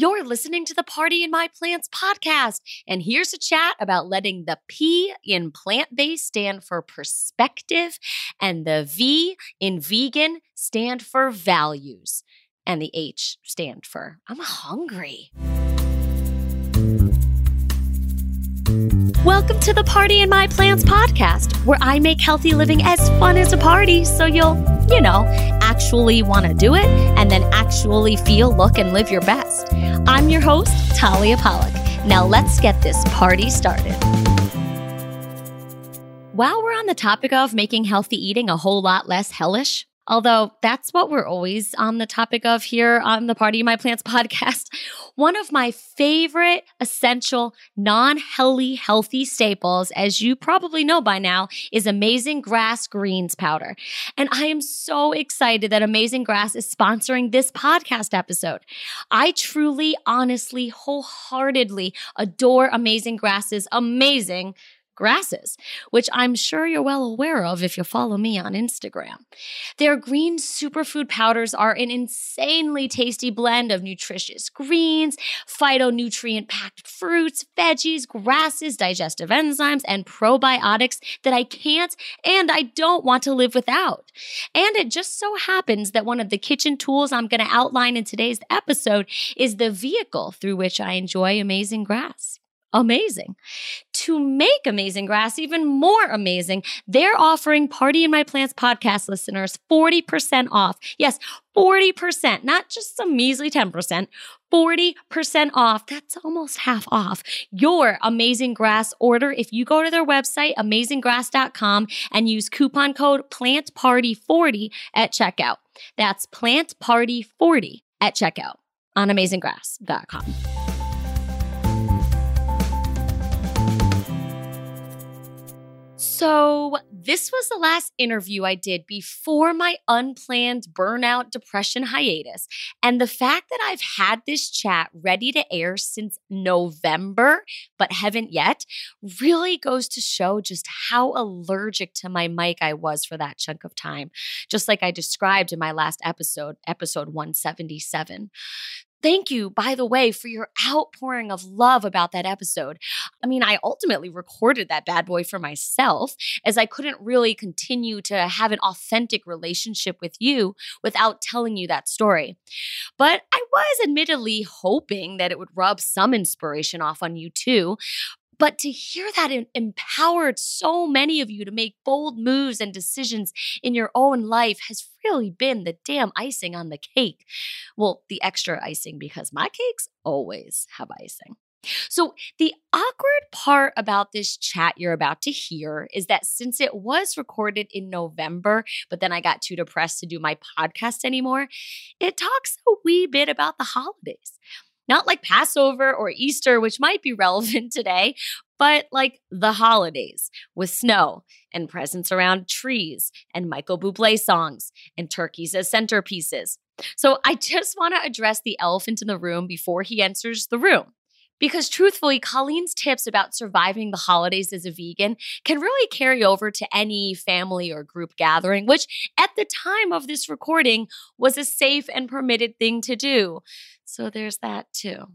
You're listening to the Party in My Plants podcast, and here's a chat about letting the P in plant based stand for perspective and the V in vegan stand for values, and the H stand for I'm hungry. Welcome to the Party in My Plants podcast, where I make healthy living as fun as a party so you'll, you know, actually want to do it and then actually feel, look, and live your best. I'm your host, Talia Pollock. Now let's get this party started. While we're on the topic of making healthy eating a whole lot less hellish, Although that's what we're always on the topic of here on the Party My Plants podcast. One of my favorite essential non-helly healthy staples, as you probably know by now, is Amazing Grass Greens powder. And I am so excited that Amazing Grass is sponsoring this podcast episode. I truly, honestly, wholeheartedly adore Amazing Grass's amazing grasses, which I'm sure you're well aware of if you follow me on Instagram. Their green superfood powders are an insanely tasty blend of nutritious greens, phytonutrient packed fruits, veggies, grasses, digestive enzymes, and probiotics that I can't and I don't want to live without. And it just so happens that one of the kitchen tools I'm going to outline in today's episode is the vehicle through which I enjoy amazing grass amazing. To make Amazing Grass even more amazing, they're offering Party in My Plants podcast listeners 40% off. Yes, 40%, not just some measly 10%, 40% off. That's almost half off your Amazing Grass order if you go to their website, amazinggrass.com, and use coupon code PLANTPARTY40 at checkout. That's PLANTPARTY40 at checkout on amazinggrass.com. So, this was the last interview I did before my unplanned burnout depression hiatus. And the fact that I've had this chat ready to air since November, but haven't yet, really goes to show just how allergic to my mic I was for that chunk of time, just like I described in my last episode, episode 177. Thank you, by the way, for your outpouring of love about that episode. I mean, I ultimately recorded that bad boy for myself as I couldn't really continue to have an authentic relationship with you without telling you that story. But I was admittedly hoping that it would rub some inspiration off on you too. But to hear that it empowered so many of you to make bold moves and decisions in your own life has really been the damn icing on the cake. Well, the extra icing because my cakes always have icing. So, the awkward part about this chat you're about to hear is that since it was recorded in November, but then I got too depressed to do my podcast anymore, it talks a wee bit about the holidays not like Passover or Easter, which might be relevant today, but like the holidays with snow and presents around trees and Michael Bublé songs and turkeys as centerpieces. So I just want to address the elephant in the room before he enters the room. Because truthfully, Colleen's tips about surviving the holidays as a vegan can really carry over to any family or group gathering, which at the time of this recording was a safe and permitted thing to do. So there's that too.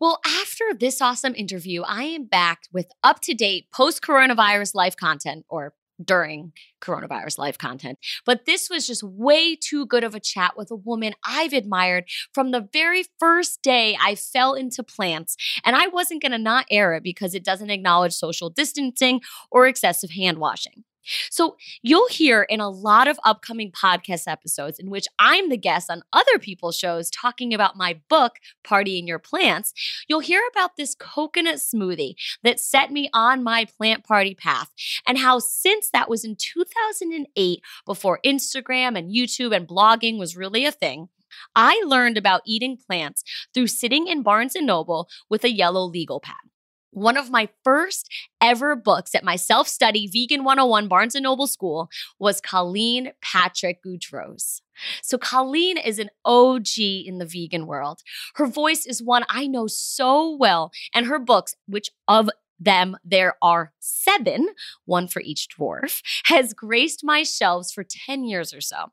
Well, after this awesome interview, I am back with up to date post coronavirus life content or during coronavirus life content. But this was just way too good of a chat with a woman I've admired from the very first day I fell into plants. And I wasn't going to not air it because it doesn't acknowledge social distancing or excessive hand washing. So you'll hear in a lot of upcoming podcast episodes in which I'm the guest on other people's shows talking about my book, Party in Your Plants, you'll hear about this coconut smoothie that set me on my plant party path and how since that was in 2008 before Instagram and YouTube and blogging was really a thing, I learned about eating plants through sitting in Barnes and Noble with a yellow legal pad. One of my first ever books at my self study Vegan 101 Barnes and Noble School was Colleen Patrick Goudreau's. So, Colleen is an OG in the vegan world. Her voice is one I know so well, and her books, which of them there are seven, one for each dwarf, has graced my shelves for 10 years or so.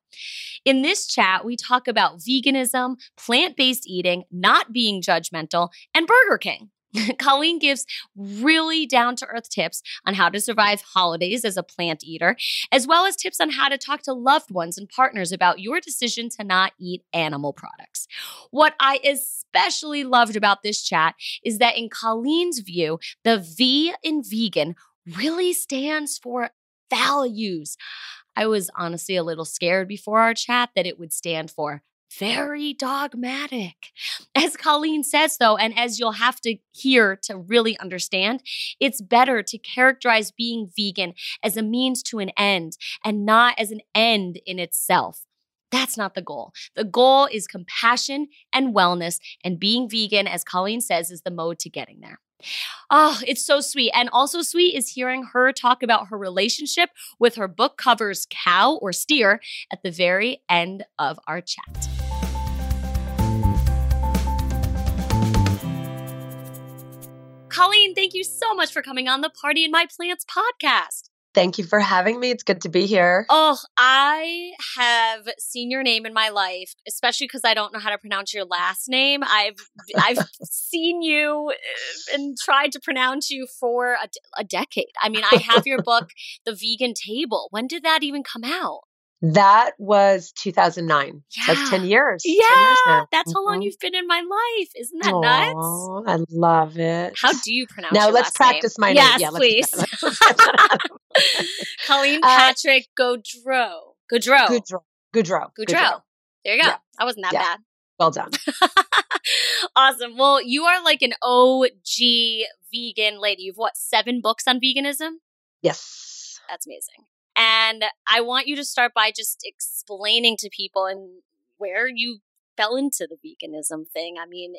In this chat, we talk about veganism, plant based eating, not being judgmental, and Burger King. Colleen gives really down to earth tips on how to survive holidays as a plant eater, as well as tips on how to talk to loved ones and partners about your decision to not eat animal products. What I especially loved about this chat is that, in Colleen's view, the V in vegan really stands for values. I was honestly a little scared before our chat that it would stand for very dogmatic. As Colleen says, though, and as you'll have to hear to really understand, it's better to characterize being vegan as a means to an end and not as an end in itself. That's not the goal. The goal is compassion and wellness, and being vegan, as Colleen says, is the mode to getting there. Oh, it's so sweet. And also sweet is hearing her talk about her relationship with her book covers cow or steer at the very end of our chat. Colleen, thank you so much for coming on the Party in My Plants podcast. Thank you for having me. It's good to be here. Oh, I have seen your name in my life, especially because I don't know how to pronounce your last name. I've I've seen you uh, and tried to pronounce you for a, a decade. I mean, I have your book, The Vegan Table. When did that even come out? That was 2009. Yeah. That's 10 years. Yeah. 10 years that's how long mm-hmm. you've been in my life. Isn't that Aww, nuts? I love it. How do you pronounce it? Now let's practice name? my yes, name. Yes, please. Colleen uh, Patrick uh, Goudreau. Goudreau. Goudreau. Goudreau. Goudreau. There you go. Yeah. That wasn't that yeah. bad. Well done. awesome. Well, you are like an OG vegan lady. You've what, seven books on veganism? Yes. That's amazing. And I want you to start by just explaining to people and where you fell into the veganism thing. I mean,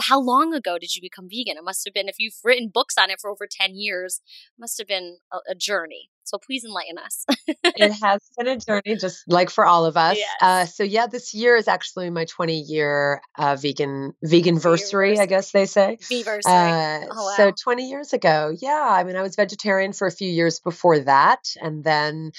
how long ago did you become vegan? It must have been, if you've written books on it for over 10 years, must have been a, a journey. So please enlighten us. it has been a journey, just like for all of us. Yes. Uh, so yeah, this year is actually my 20 year uh, vegan vegan versary, I guess they say. Veversary. Uh, oh, wow. So 20 years ago, yeah. I mean, I was vegetarian for a few years before that, and then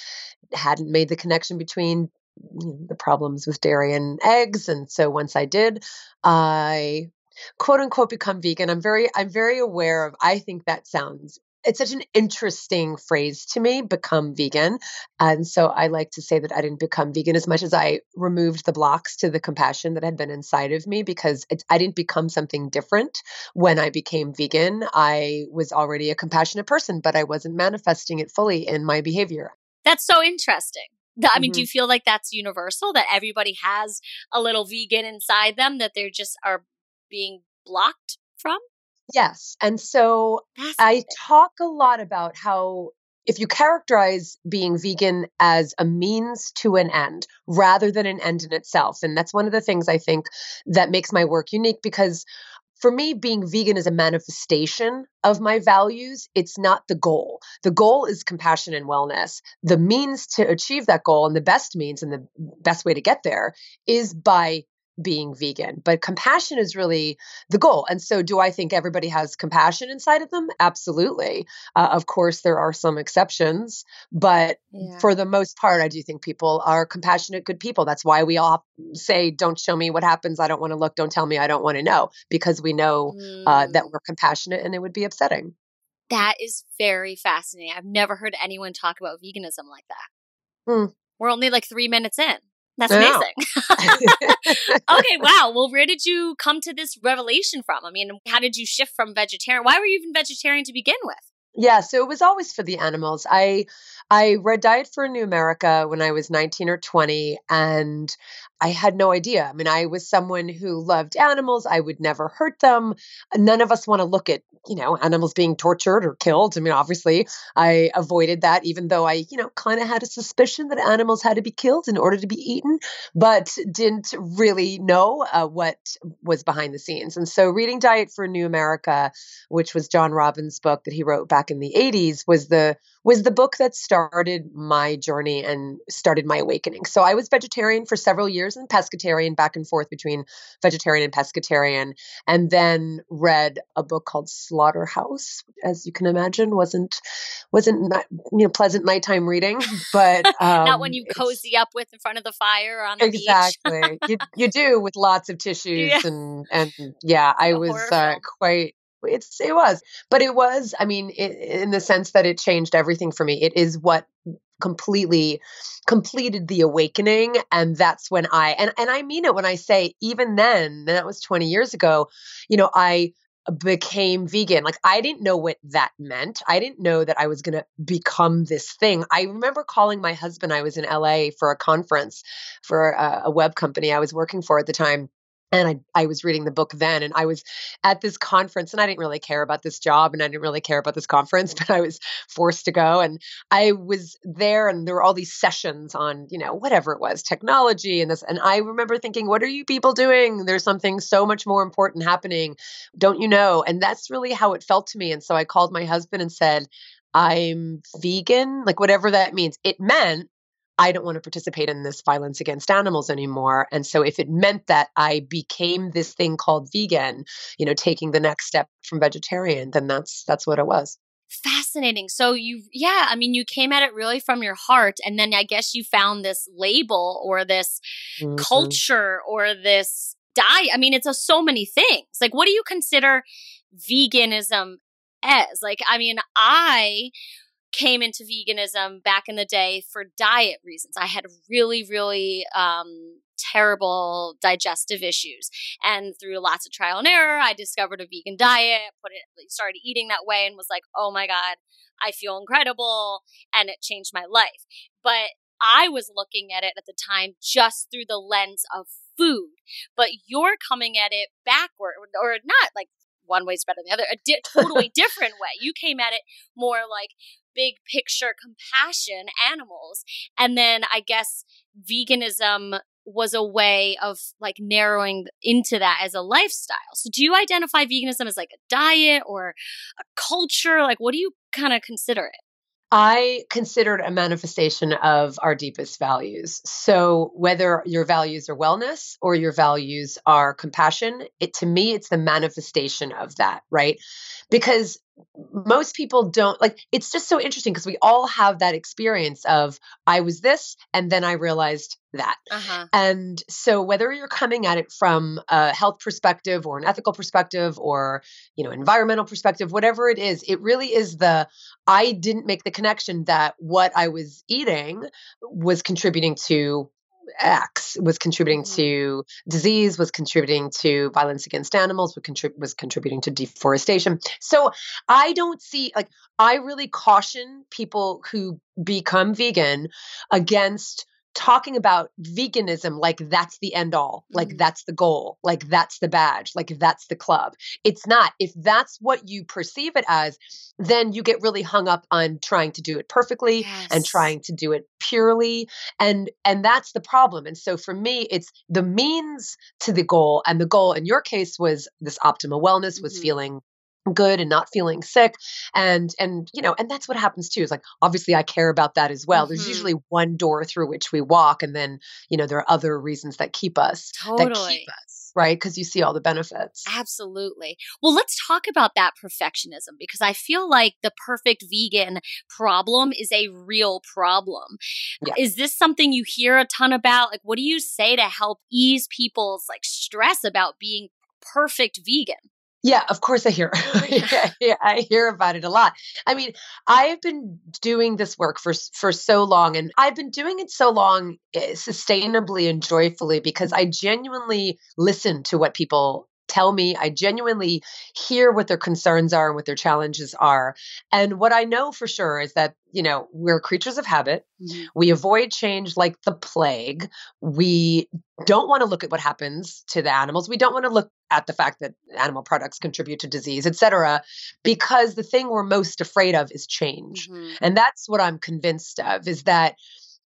hadn't made the connection between you know, the problems with dairy and eggs. And so once I did, I quote unquote become vegan. I'm very I'm very aware of I think that sounds it's such an interesting phrase to me become vegan and so i like to say that i didn't become vegan as much as i removed the blocks to the compassion that had been inside of me because i didn't become something different when i became vegan i was already a compassionate person but i wasn't manifesting it fully in my behavior that's so interesting I mean, mm-hmm. do you feel like that's universal that everybody has a little vegan inside them that they're just are being blocked from? Yes. And so I talk a lot about how if you characterize being vegan as a means to an end rather than an end in itself, and that's one of the things I think that makes my work unique because for me, being vegan is a manifestation of my values. It's not the goal. The goal is compassion and wellness. The means to achieve that goal and the best means and the best way to get there is by being vegan. But compassion is really the goal. And so, do I think everybody has compassion inside of them? Absolutely. Uh, of course, there are some exceptions, but yeah. for the most part, I do think people are compassionate, good people. That's why we all say, Don't show me what happens. I don't want to look. Don't tell me. I don't want to know, because we know mm. uh, that mm. we're compassionate and it would be upsetting. That is very fascinating. I've never heard anyone talk about veganism like that. Mm. We're only like three minutes in. That's amazing. okay, wow. Well, where did you come to this revelation from? I mean, how did you shift from vegetarian? Why were you even vegetarian to begin with? Yeah, so it was always for the animals. I I read Diet for a New America when I was 19 or 20 and I had no idea. I mean, I was someone who loved animals. I would never hurt them. None of us want to look at, you know, animals being tortured or killed. I mean, obviously, I avoided that even though I, you know, kind of had a suspicion that animals had to be killed in order to be eaten, but didn't really know uh, what was behind the scenes. And so reading Diet for New America, which was John Robbins' book that he wrote back in the 80s, was the was the book that started my journey and started my awakening. So I was vegetarian for several years and pescatarian, back and forth between vegetarian and pescatarian, and then read a book called Slaughterhouse. As you can imagine, wasn't wasn't not, you know pleasant nighttime reading, but um, not when you cozy up with in front of the fire on the exactly. you, you do with lots of tissues yeah. and and yeah, I was uh, quite it's it was but it was i mean it, in the sense that it changed everything for me. It is what completely completed the awakening and that's when i and and i mean it when i say even then that was 20 years ago you know i became vegan. Like i didn't know what that meant. I didn't know that i was going to become this thing. I remember calling my husband. I was in la for a conference for a, a web company i was working for at the time and I, I was reading the book then and i was at this conference and i didn't really care about this job and i didn't really care about this conference but i was forced to go and i was there and there were all these sessions on you know whatever it was technology and this and i remember thinking what are you people doing? There's something so much more important happening. Don't you know? And that's really how it felt to me and so i called my husband and said i'm vegan like whatever that means. It meant I don't want to participate in this violence against animals anymore. And so if it meant that I became this thing called vegan, you know, taking the next step from vegetarian, then that's that's what it was. Fascinating. So you yeah, I mean you came at it really from your heart and then I guess you found this label or this mm-hmm. culture or this diet. I mean it's a, so many things. Like what do you consider veganism as? Like I mean I came into veganism back in the day for diet reasons. I had really, really um, terrible digestive issues, and through lots of trial and error, I discovered a vegan diet. Put it, started eating that way, and was like, "Oh my god, I feel incredible," and it changed my life. But I was looking at it at the time just through the lens of food, but you're coming at it backward, or not like one way's better than the other, a di- totally different way. You came at it more like big picture compassion animals. And then I guess veganism was a way of like narrowing into that as a lifestyle. So do you identify veganism as like a diet or a culture? Like what do you kind of consider it? I consider it a manifestation of our deepest values. So whether your values are wellness or your values are compassion, it to me it's the manifestation of that, right? Because most people don't like it's just so interesting because we all have that experience of I was this and then I realized that. Uh-huh. And so whether you're coming at it from a health perspective or an ethical perspective or, you know, environmental perspective, whatever it is, it really is the I didn't make the connection that what I was eating was contributing to X was contributing mm-hmm. to disease, was contributing to violence against animals, was, contrib- was contributing to deforestation. So I don't see, like, I really caution people who become vegan against talking about veganism like that's the end all, like mm-hmm. that's the goal, like that's the badge, like that's the club. It's not. If that's what you perceive it as, then you get really hung up on trying to do it perfectly yes. and trying to do it purely and and that's the problem. And so for me it's the means to the goal and the goal in your case was this optimal wellness was mm-hmm. feeling good and not feeling sick and and you know and that's what happens too is like obviously i care about that as well. Mm-hmm. there's usually one door through which we walk and then you know there are other reasons that keep us totally. that keep us right? Because you see all the benefits. Absolutely. Well let's talk about that perfectionism because i feel like the perfect vegan problem is a real problem. Yeah. is this something you hear a ton about? Like what do you say to help ease people's like stress about being perfect vegan yeah, of course I hear. yeah, I hear about it a lot. I mean, I've been doing this work for for so long, and I've been doing it so long eh, sustainably and joyfully because I genuinely listen to what people tell me. I genuinely hear what their concerns are and what their challenges are. And what I know for sure is that, you know, we're creatures of habit. Mm-hmm. We avoid change like the plague. We don't want to look at what happens to the animals. We don't want to look at the fact that animal products contribute to disease, et cetera, because the thing we're most afraid of is change. Mm-hmm. And that's what I'm convinced of is that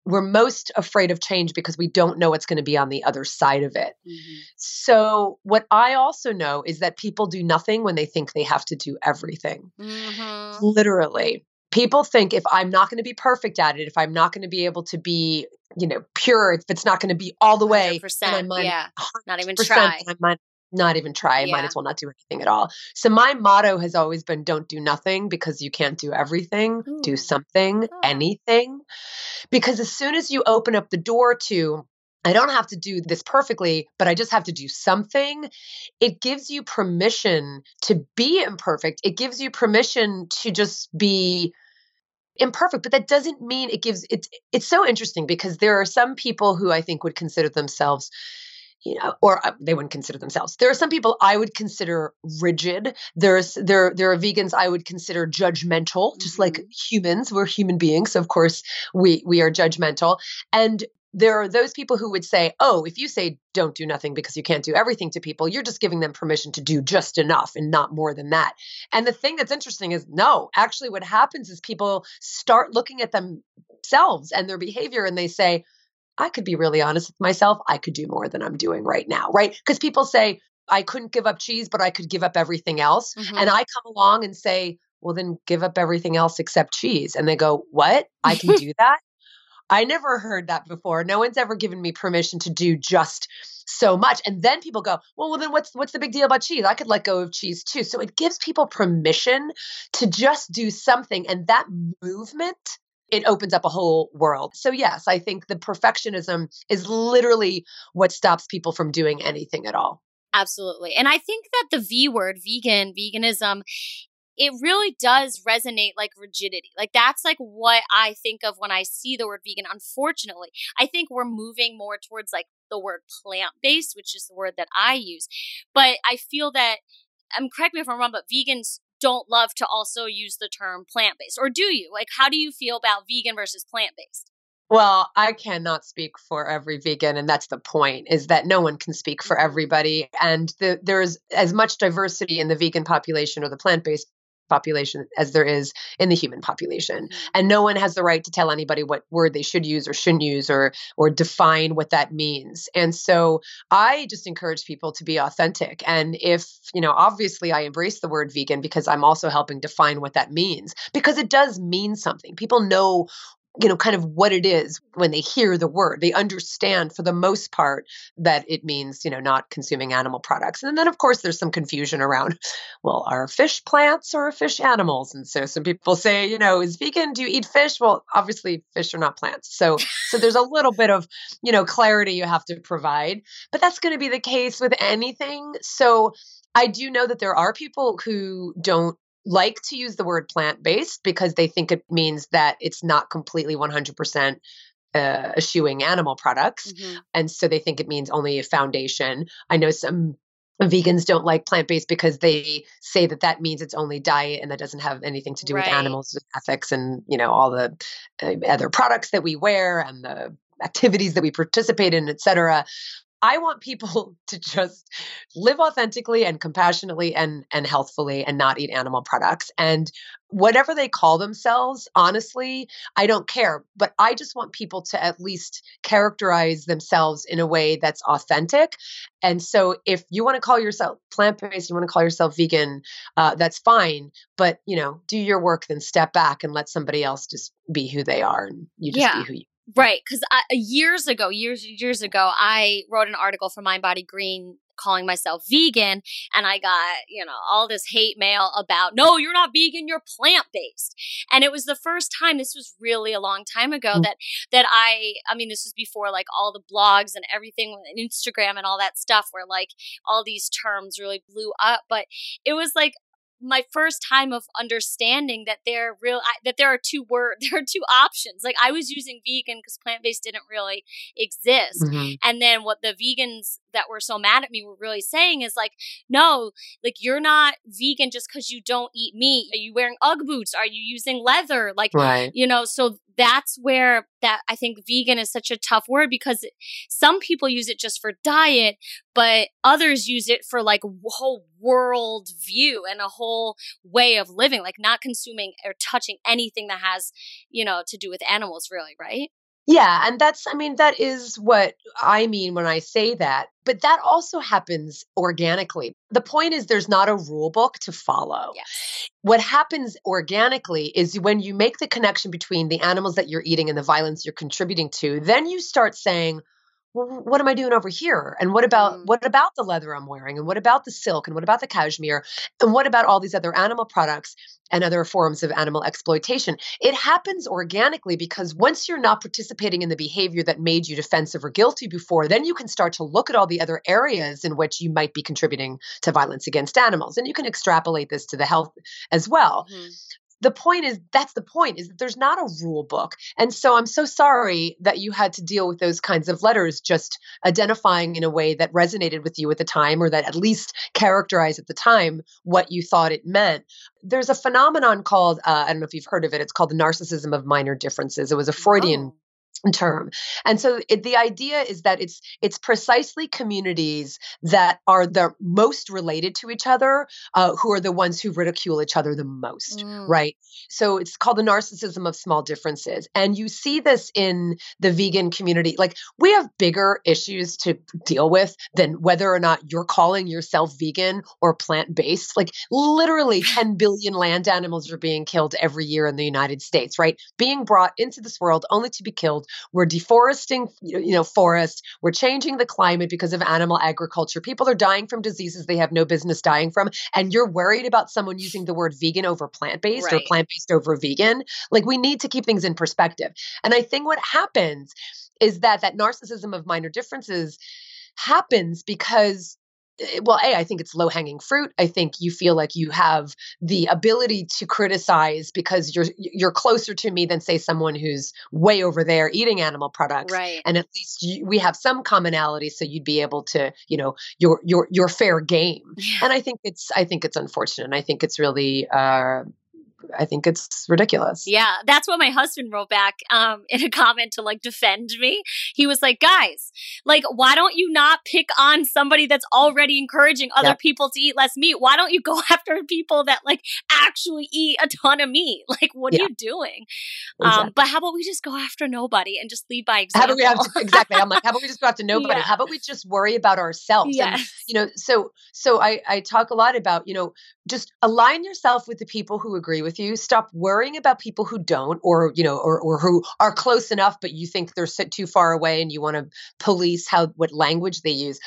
we're most afraid of change because we don't know what's going to be on the other side of it. Mm-hmm. So, what I also know is that people do nothing when they think they have to do everything. Mm-hmm. Literally people think if I'm not going to be perfect at it, if I'm not going to be able to be, you know, pure, if it's not going to be all the way, I might yeah, not even try. Not even try. Yeah. might as well not do anything at all. So my motto has always been don't do nothing because you can't do everything. Do something, oh. anything. Because as soon as you open up the door to I don't have to do this perfectly, but I just have to do something. It gives you permission to be imperfect. It gives you permission to just be imperfect but that doesn't mean it gives it's it's so interesting because there are some people who i think would consider themselves you know, or uh, they wouldn't consider themselves. There are some people I would consider rigid. There's there there are vegans I would consider judgmental, mm-hmm. just like mm-hmm. humans. We're human beings, so of course we we are judgmental. And there are those people who would say, "Oh, if you say don't do nothing because you can't do everything to people, you're just giving them permission to do just enough and not more than that." And the thing that's interesting is no, actually what happens is people start looking at themselves and their behavior and they say, I could be really honest with myself. I could do more than I'm doing right now, right? Because people say, I couldn't give up cheese, but I could give up everything else. Mm-hmm. And I come along and say, well, then give up everything else except cheese. And they go, what? I can do that? I never heard that before. No one's ever given me permission to do just so much. And then people go, well, well, then what's what's the big deal about cheese? I could let go of cheese too. So it gives people permission to just do something. And that movement it opens up a whole world. So, yes, I think the perfectionism is literally what stops people from doing anything at all. Absolutely. And I think that the V word, vegan, veganism, it really does resonate like rigidity. Like that's like what I think of when I see the word vegan. Unfortunately, I think we're moving more towards like the word plant based, which is the word that I use. But I feel that, um, correct me if I'm wrong, but vegans don't love to also use the term plant based, or do you? Like, how do you feel about vegan versus plant based? Well, I cannot speak for every vegan, and that's the point: is that no one can speak for mm-hmm. everybody, and the, there's as much diversity in the vegan population or the plant-based population as there is in the human population. Mm-hmm. and no one has the right to tell anybody what word they should use or shouldn't use or or define what that means. And so i just encourage people to be authentic. And if you know obviously i embrace the word vegan because i'm also helping define what that means because it does mean something. People know you know, kind of what it is when they hear the word. They understand for the most part that it means, you know, not consuming animal products. And then, of course, there's some confusion around, well, are fish plants or fish animals? And so some people say, you know, is vegan, do you eat fish? Well, obviously, fish are not plants. So, so there's a little bit of, you know, clarity you have to provide, but that's going to be the case with anything. So, I do know that there are people who don't like to use the word plant based because they think it means that it's not completely 100% uh, eschewing animal products. Mm-hmm. And so they think it means only a foundation. I know some vegans don't like plant based because they say that that means it's only diet and that doesn't have anything to do right. with animals ethics and you know all the uh, other products that we wear and the activities that we participate in et cetera I want people to just live authentically and compassionately and and healthfully and not eat animal products. And whatever they call themselves honestly I don't care. But I just want people to at least characterize themselves in a way that's authentic. And so if you want to call yourself plant-based you want to call yourself vegan uh, that's fine. But you know do your work then step back and let somebody else just be who they are and you just yeah. be who you Right, because years ago, years years ago, I wrote an article for Mind Body Green calling myself vegan, and I got you know all this hate mail about no, you're not vegan, you're plant based, and it was the first time. This was really a long time ago mm-hmm. that that I, I mean, this was before like all the blogs and everything, and Instagram and all that stuff, where like all these terms really blew up. But it was like my first time of understanding that there real that there are two word there are two options. Like i was using vegan because plant-based didn't really exist. Mm-hmm. and then what the vegans that were so mad at me were really saying is like no like you're not vegan just because you don't eat meat. Are you wearing ugg boots? Are you using leather? Like right. you know so that's where that I think vegan is such a tough word because some people use it just for diet, but others use it for like whole world view and a whole way of living, like not consuming or touching anything that has, you know, to do with animals really, right? Yeah, and that's I mean that is what I mean when I say that. But that also happens organically. The point is there's not a rule book to follow. Yes. What happens organically is when you make the connection between the animals that you're eating and the violence you're contributing to, then you start saying, well, what am I doing over here? And what about mm. what about the leather I'm wearing? And what about the silk? And what about the cashmere? And what about all these other animal products and other forms of animal exploitation? It happens organically because once you're not participating in the behavior that made you defensive or guilty before, then you can start to look at all the other areas in which you might be contributing to violence against animals. And you can extrapolate this to the health as well. Mm-hmm the point is that's the point is that there's not a rule book. And so i'm so sorry that you had to deal with those kinds of letters just identifying in a way that resonated with you at the time or that at least characterized at the time what you thought it meant. There's a phenomenon called uh, i don't know if you've heard of it it's called the narcissism of minor differences. It was a freudian oh term. And so it, the idea is that it's it's precisely communities that are the most related to each other uh, who are the ones who ridicule each other the most mm. right? So it's called the narcissism of small differences. And you see this in the vegan community. Like we have bigger issues to deal with than whether or not you're calling yourself vegan or plant-based. Like literally 10 billion land animals are being killed every year in the united states right? Being brought into this world only to be killed we're deforesting, you know, forests. We're changing the climate because of animal agriculture. People are dying from diseases they have no business dying from. And you're worried about someone using the word vegan over plant based right. or plant based over vegan. Like we need to keep things in perspective. And I think what happens is that that narcissism of minor differences happens because well a i think it's low hanging fruit. I think you feel like you have the ability to criticize because you're you're closer to me than say someone who's way over there eating animal products. Right. And at least you, we have some commonality so you'd be able to you know your your your fair game. Yeah. and i think it's i think it's unfortunate. And i think it's really uh I think it's ridiculous. Yeah, that's what my husband wrote back um, in a comment to like defend me. He was like, "Guys, like, why don't you not pick on somebody that's already encouraging other people to eat less meat? Why don't you go after people that like actually eat a ton of meat? Like, what yeah. are you doing? Um, exactly. Um, but how about we just go after nobody and just lead by example? How about we have to, exactly? I'm like, how about we just go after nobody? Yeah. How about we just worry about ourselves? Yes. And, you know, so so I I talk a lot about you know just align yourself with the people who agree with you. Stop worrying about people who don't or you know or, or who are close enough but you think they're too far away and you want to police how what language they use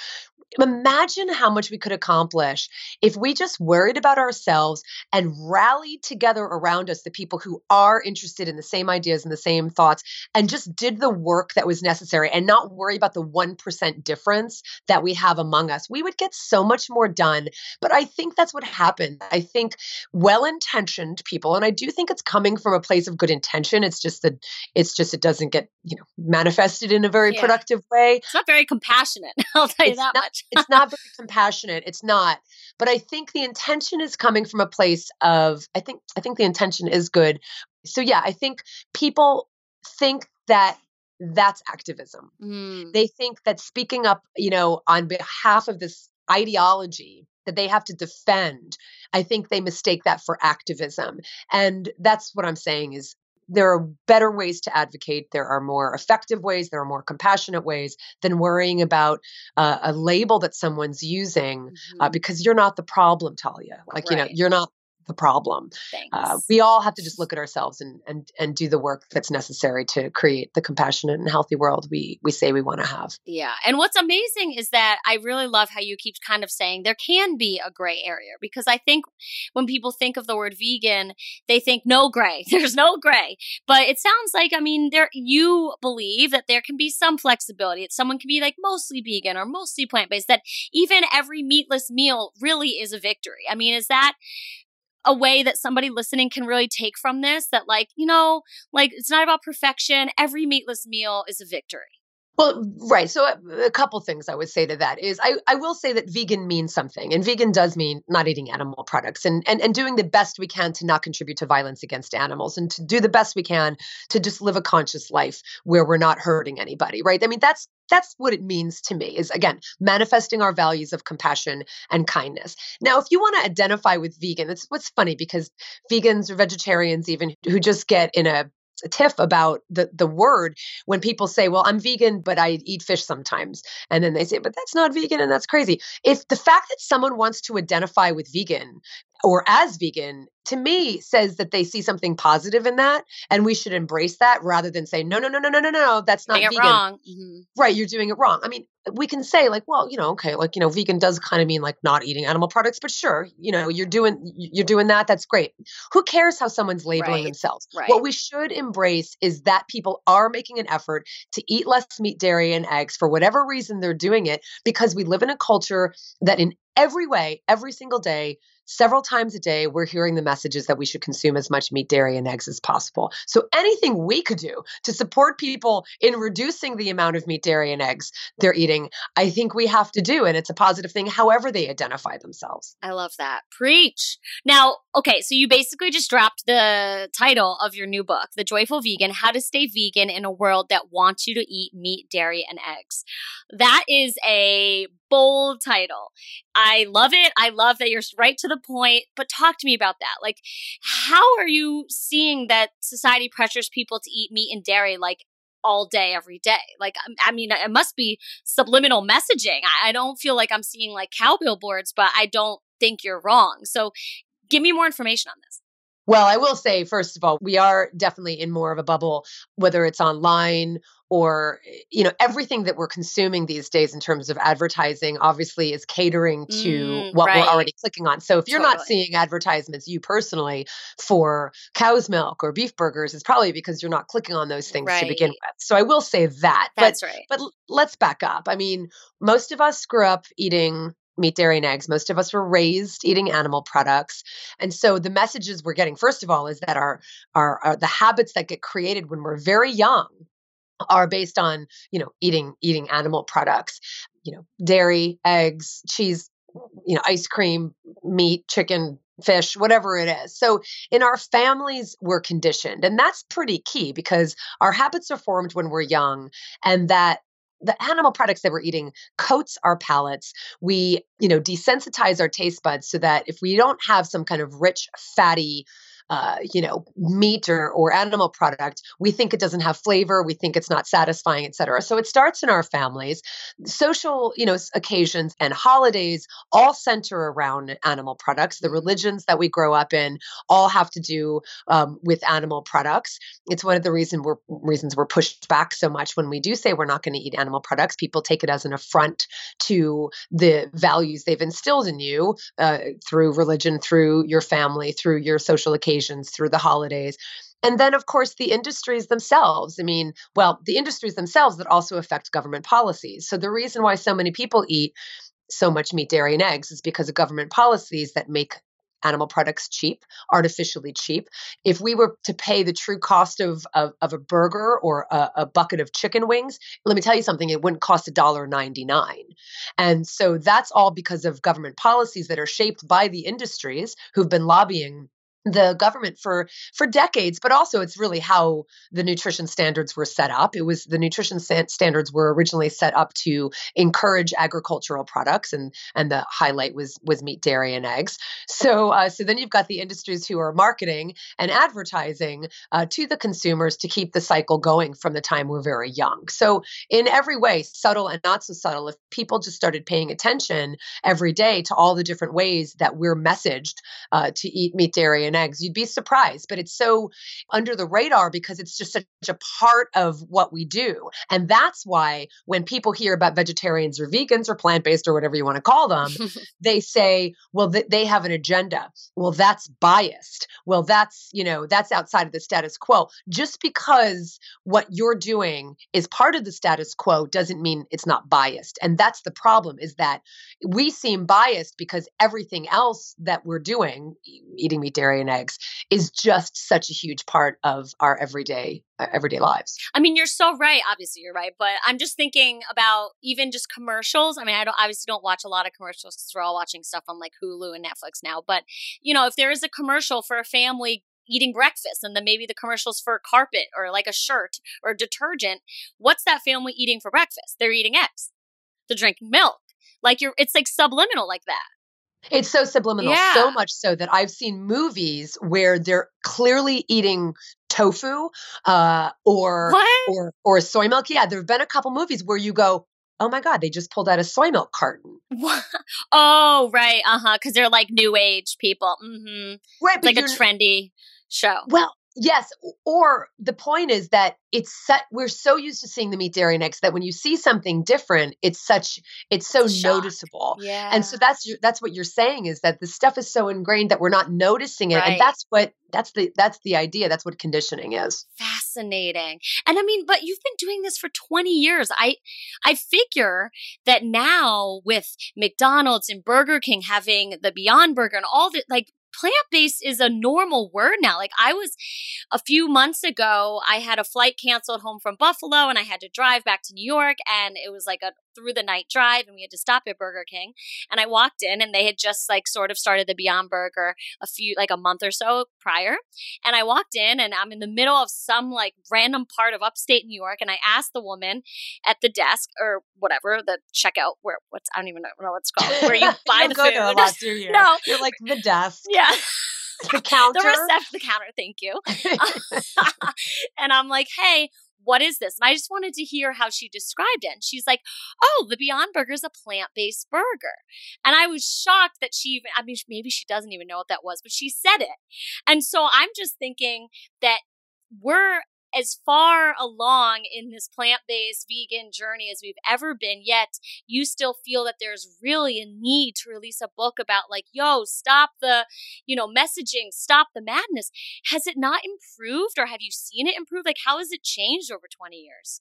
imagine how much we could accomplish if we just worried about ourselves and rallied together around us the people who are interested in the same ideas and the same thoughts and just did the work that was necessary and not worry about the 1% difference that we have among us. We would get so much more done. But I think that's what happened. I think well intentioned people, and I do think it's coming from a place of good intention. It's just that it's just it doesn't get, you know, manifested in a very yeah. productive way. It's not very compassionate. I'll tell you it's that not, much it's not very compassionate. It's not. But I think the intention is coming from a place of I think I think the intention is good. So yeah, I think people think that that's activism. Mm. They think that speaking up, you know, on behalf of this ideology that they have to defend, I think they mistake that for activism. And that's what I'm saying is there are better ways to advocate. There are more effective ways. There are more compassionate ways than worrying about uh, a label that someone's using uh, mm-hmm. uh, because you're not the problem, Talia. Like, right. you know, you're not the problem. Uh, we all have to just look at ourselves and and and do the work that's necessary to create the compassionate and healthy world we we say we want to have. Yeah. And what's amazing is that I really love how you keep kind of saying there can be a gray area because I think when people think of the word vegan, they think no gray. There's no gray. But it sounds like I mean there you believe that there can be some flexibility. That someone can be like mostly vegan or mostly plant-based that even every meatless meal really is a victory. I mean, is that a way that somebody listening can really take from this that like you know like it's not about perfection. Every meatless meal is a victory well, right. So a, a, couple things I would say to that is I, I will say that vegan means something, and vegan does mean not eating animal products, and, and and doing the best we can to not contribute to violence against animals, and to do the best we can to just live a conscious life where we're not hurting anybody. Right. I mean, that's that's what it means to me. Is again manifesting our values of compassion and kindness. Now, if you want to identify with vegan, it's what's funny because vegans or vegetarians even who just get in a tiff about the the word when people say, "Well, I'm vegan, but I eat fish sometimes," and then they say, "But that's not vegan, and that's crazy." If the fact that someone wants to identify with vegan or as vegan to me says that they see something positive in that and we should embrace that rather than say no no no no no no no that's not vegan wrong mm-hmm. right you're doing it wrong i mean we can say like well you know okay like you know vegan does kind of mean like not eating animal products but sure you know you're doing you're doing that that's great who cares how someone's labeling right. themselves right. what we should embrace is that people are making an effort to eat less meat dairy and eggs for whatever reason they're doing it because we live in a culture that in every way every single day several times a day, we're hearing the messages that we should consume as much meat, dairy, and eggs as possible. So anything we could do to support people in reducing the amount of meat, dairy, and eggs they're eating, I think we have to do. And it's a positive thing, however they identify themselves. I love that. Preach. Now, okay, so you basically just dropped the title of your new book, The Joyful Vegan How to Stay Vegan in a World That Wants You to Eat Meat, Dairy, and Eggs. That is a bold title. I love it. I love that you're right to the point, but talk to me about that. Like, how are you seeing that society pressures people to eat meat and dairy like all day, every day? Like, um, I mean, it must be subliminal messaging. I don't feel like I'm seeing like cow billboards, but I don't think you're wrong. So give me more information on this. Well, I will say, first of all, we are definitely in more of a bubble, whether it's online or you know everything that we're consuming these days in terms of advertising obviously is catering to mm, what right. we're already clicking on so if you're totally. not seeing advertisements you personally for cow's milk or beef burgers it's probably because you're not clicking on those things right. to begin with so i will say that that's but, right but let's back up i mean most of us grew up eating meat, dairy, and eggs. Most of us were raised eating animal products, and so the messages we're getting, first of all, is that our, our, our the habits that get created when we're very young are based on you know eating eating animal products you know dairy eggs cheese you know ice cream meat chicken fish whatever it is. So in our families we're conditioned and that's pretty key because our habits are formed when we're young and that the animal products that we're eating coats our palates. We you know desensitize our taste buds so that if we don't have some kind of rich fatty uh, you know, meat or, or animal product, we think it doesn't have flavor, we think it's not satisfying, et cetera. So it starts in our families. Social, you know, occasions and holidays all center around animal products. The religions that we grow up in all have to do um, with animal products. It's one of the reason we're, reasons we're pushed back so much when we do say we're not going to eat animal products. People take it as an affront to the values they've instilled in you uh, through religion, through your family, through your social occasions through the holidays. And then, of course, the industries themselves. I mean, well, the industries themselves that also affect government policies. So, the reason why so many people eat so much meat, dairy, and eggs is because of government policies that make animal products cheap, artificially cheap. If we were to pay the true cost of, of, of a burger or a, a, bucket of chicken wings, let me tell you something, it wouldn't cost $1.99. And so that's all because of government policies that are shaped by the industries who've been lobbying the government for for decades but also it's really how the nutrition standards were set up. It was the nutrition standards were originally set up to encourage agricultural products and and the highlight was was meat dairy and eggs. So uh, so then you've got the industries who are marketing and advertising uh, to the consumers to keep the cycle going from the time we're very young. So in every way subtle and not so subtle if people just started paying attention every day to all the different ways that we're messaged uh, to eat meat dairy and eggs. You'd be surprised, but it's so under the radar because it's just such a part of what we do. And that's why when people hear about vegetarians or vegans or plant based or whatever you want to call them, they say, well, th- they have an agenda. Well, that's biased. Well, that's, you know, that's outside of the status quo. Just because what you're doing is part of the status quo doesn't mean it's not biased. And that's the problem is that we seem biased because everything else that we're doing, eating meat, dairy, eggs, is just such a huge part of our everyday uh, everyday lives. I mean, you're so right. Obviously, you're right. But I'm just thinking about even just commercials. I mean, I don't obviously don't watch a lot of commercials because we're all watching stuff on like Hulu and Netflix now. But you know, if there is a commercial for a family eating breakfast and then maybe the commercials for a carpet or like a shirt or detergent, what's that family eating for breakfast? They're eating eggs. They're drinking milk. Like you're, it's like subliminal like that. It's so subliminal, Yeah. so much so that I've seen movies where they're clearly eating tofu uh, or what? or or soy milk. Yeah, there have been a couple movies where you go, oh my god, they just pulled out a soy milk carton. What? Oh right, uh huh, because they're like new age people. Mm-hmm. Right, it's like a trendy show. Well, Yes, or the point is that it's set, we're so used to seeing the meat dairy eggs that when you see something different, it's such it's so noticeable. Yeah. And so that's that's what you're saying is that the stuff is so ingrained that we're not noticing it, Right. and that's what that's the that's the idea. That's what conditioning is. fascinating. And I mean, but you've been doing this for 20 years. I I figure that now with McDonald's and Burger King having the Beyond Burger and all that like plant-based is a normal word now. Like I was a few months ago, I had a flight canceled home from Buffalo and I had to drive back to New York and it was like a through the night drive and we had to stop at Burger King. And I walked in and they had just like sort of started the Beyond Burger a few like a month or so prior. And I walked in and I'm in the middle of some like random part of upstate New York. And I asked the woman at the desk or whatever, the checkout where what's I don't even know, know what it's called, where you buy don't the go food. there a lot, do you? No. you're like the desk, Yeah. the counter. the reception the counter, thank you. and I'm like, hey, what is this? And I just wanted to hear how she described it. And she's like, oh, the Beyond Burger is a plant based burger. And I was shocked that she even, I mean, maybe she doesn't even know what that was, but she said it. And so I'm just thinking that we're as far along in this plant based vegan journey as we've ever been, yet you still feel that there's really a need to release a book about, like, yo, stop the, you know, messaging, stop the madness. Has it not improved or have you seen it improve? Like, how has it changed over 20 years?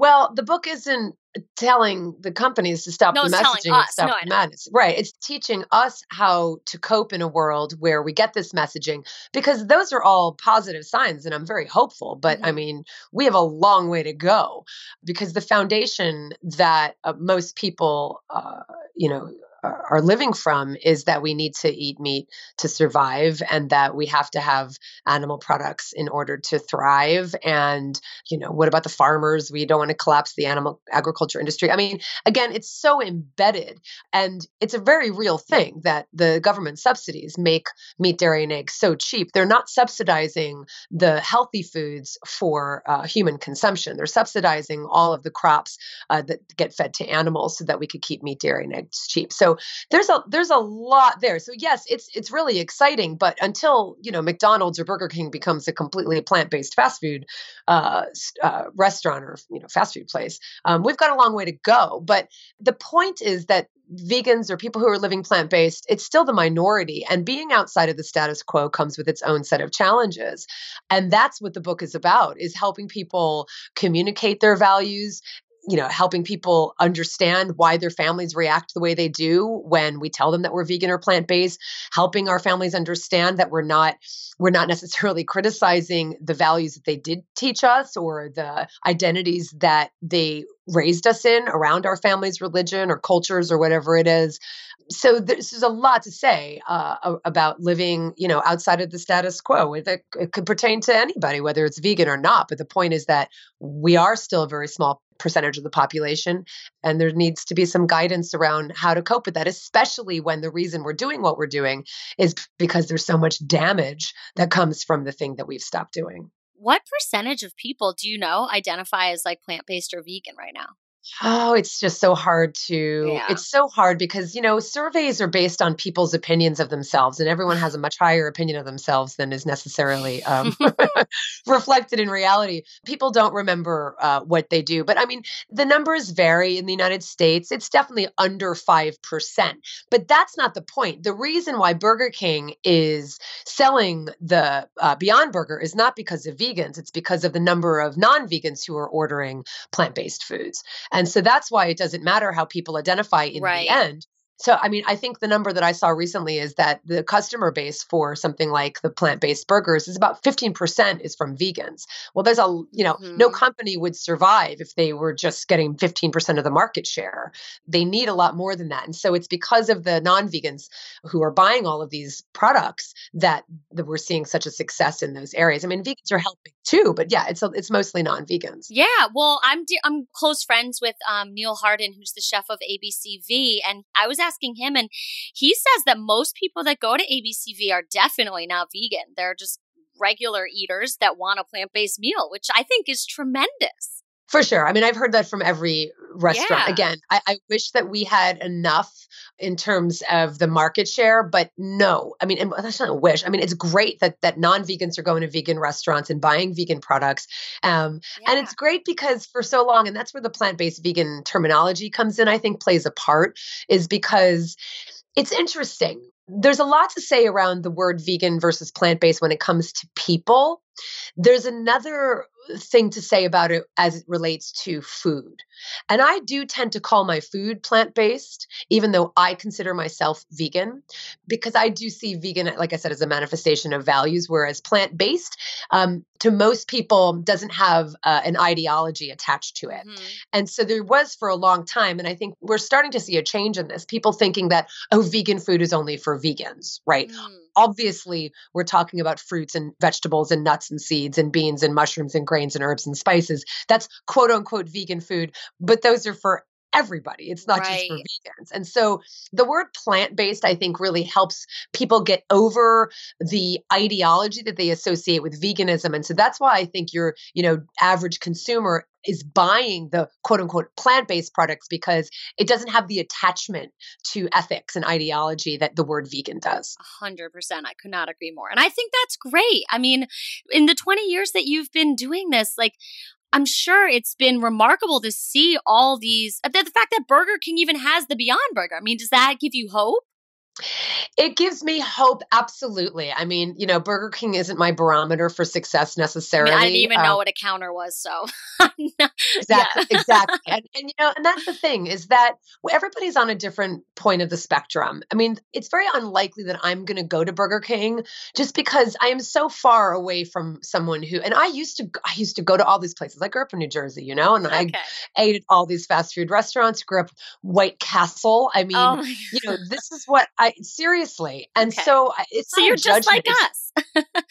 Well, the book isn't telling the companies to stop No, the messaging us. stop No, the madness. Right. It's teaching us how to cope in a world where we get this messaging because those are all positive signs and I'm very hopeful. But I Mhm. mean, we have a long way to go because the foundation that uh, most people, uh, you know, are living from is that we need to eat meat to survive and that we have to have animal products in order to thrive. And you know what about the farmers? We don't want to collapse the animal agriculture industry. I mean again it's so embedded and it's a very real thing that the government subsidies make meat dairy and eggs so cheap. They're not subsidizing the healthy foods for uh, human consumption. They're subsidizing all of the crops uh, that get fed to animals so that we could keep meat dairy and eggs cheap. So there's a there's a lot there so yes it's it's really exciting but until you know mcdonald's or burger king becomes a completely plant-based fast food uh, uh, restaurant or you know fast food place. Um, we've got a long way to go, but the point is that vegans or people who are living plant based, it's still the minority, and being outside of the status quo comes with its own set of challenges, and that's what the book is about: is helping people communicate their values. You know, helping people understand why their families react the way they do when we tell them that we're vegan or plant based, helping our families understand that we're not we're not necessarily criticizing the values that they did teach us or the identities that they raised us in around our family's religion or cultures or whatever it is. So there's, there's a lot to say uh, about living, you know, outside of the status quo. It, it could pertain to anybody, whether it's vegan or not. But the point is that we are still a very small percentage of the population, and there needs to be some guidance around how to cope with that, especially when the reason we're doing what we're doing is because there's so much damage that comes from the thing that we've stopped doing. What percentage of people do you know identify as like plant based or vegan right now? Oh, it's just so hard to. Yeah. It's so hard because, you know, surveys are based on people's opinions of themselves, and everyone has a much higher opinion of themselves than is necessarily um, reflected in reality. People don't remember uh, what they do. But I mean, the numbers vary in the United States. It's definitely under 5%. But that's not the point. The reason why Burger King is selling the uh, Beyond Burger is not because of vegans, it's because of the number of non vegans who are ordering plant based foods. And so that's why it doesn't matter how people identify in Right. the end. So, I mean, I think the number that I saw recently is that the customer base for something like the plant based burgers is about 15% is from vegans. Well, there's a, you know, no Mhm. company would survive if they were just getting 15% of the market share. They need a lot more than that. And so it's because of the non vegans who are buying all of these products that, that we're seeing such a success in those areas. I mean, vegans are helping too, but yeah, it's, it's mostly non vegans. Yeah, well, I'm de- I'm close friends with um, Neal Harden, who's the chef of ABCV, and I was asking him, and he says that most people that go to ABCV are definitely not vegan. They're just regular eaters that want a plant based meal, which I think is tremendous. For sure. I mean, I've heard that from every restaurant. Yeah. Again, I, I, wish that we had enough in terms of the market share, but no. I mean, and that's not a wish. I mean, it's great that that non-vegans are going to vegan restaurants and buying vegan products, um, yeah. and it's great because for so long, and that's where the plant-based vegan terminology comes in. I think plays a part is because it's interesting. There's a lot to say around the word vegan versus plant based when it comes to people. There's another thing to say about it as it relates to food. And I do tend to call my food plant based, even though I consider myself vegan, because I do see vegan, like I said, as a manifestation of values, whereas plant based um, to most people doesn't have uh, an ideology attached to it. Mm-hmm. And so there was for a long time. And I think we're starting to see a change in this people thinking that, oh, vegan food is only for vegans, right? Mm obviously we're talking about fruits and vegetables and nuts and seeds and beans and mushrooms and grains and herbs and spices. That's quote unquote vegan food, but those are for everybody. It's not right. just for vegans. And so the word plant based, I think, really helps people get over the ideology that they associate with veganism. And so that's why I think your, you know, average consumer is buying the quote unquote plant based products because it doesn't have the attachment to ethics and ideology that the word vegan does. 100%. I could not agree more. And I think that's great. I mean, in the 20 years that you've been doing this, like, I'm sure it's been remarkable to see all these. The, the fact that Burger King even has the Beyond Burger. I mean, does that give you hope? It gives me hope, absolutely. I mean, you know, Burger King isn't my barometer for success necessarily. I, mean, I didn't even um, know what a counter was, so exactly, exactly. And, and you know, and that's the thing is that everybody's on a different point of the spectrum. I mean, it's very unlikely that I'm going to go to Burger King just because I am so far away from someone who. And I used to, I used to go to all these places. I grew up in New Jersey, you know, and okay. I ate at all these fast food restaurants. Grew up White Castle. I mean, oh you know, this is what I seriously. And okay. so it's so you're just like us.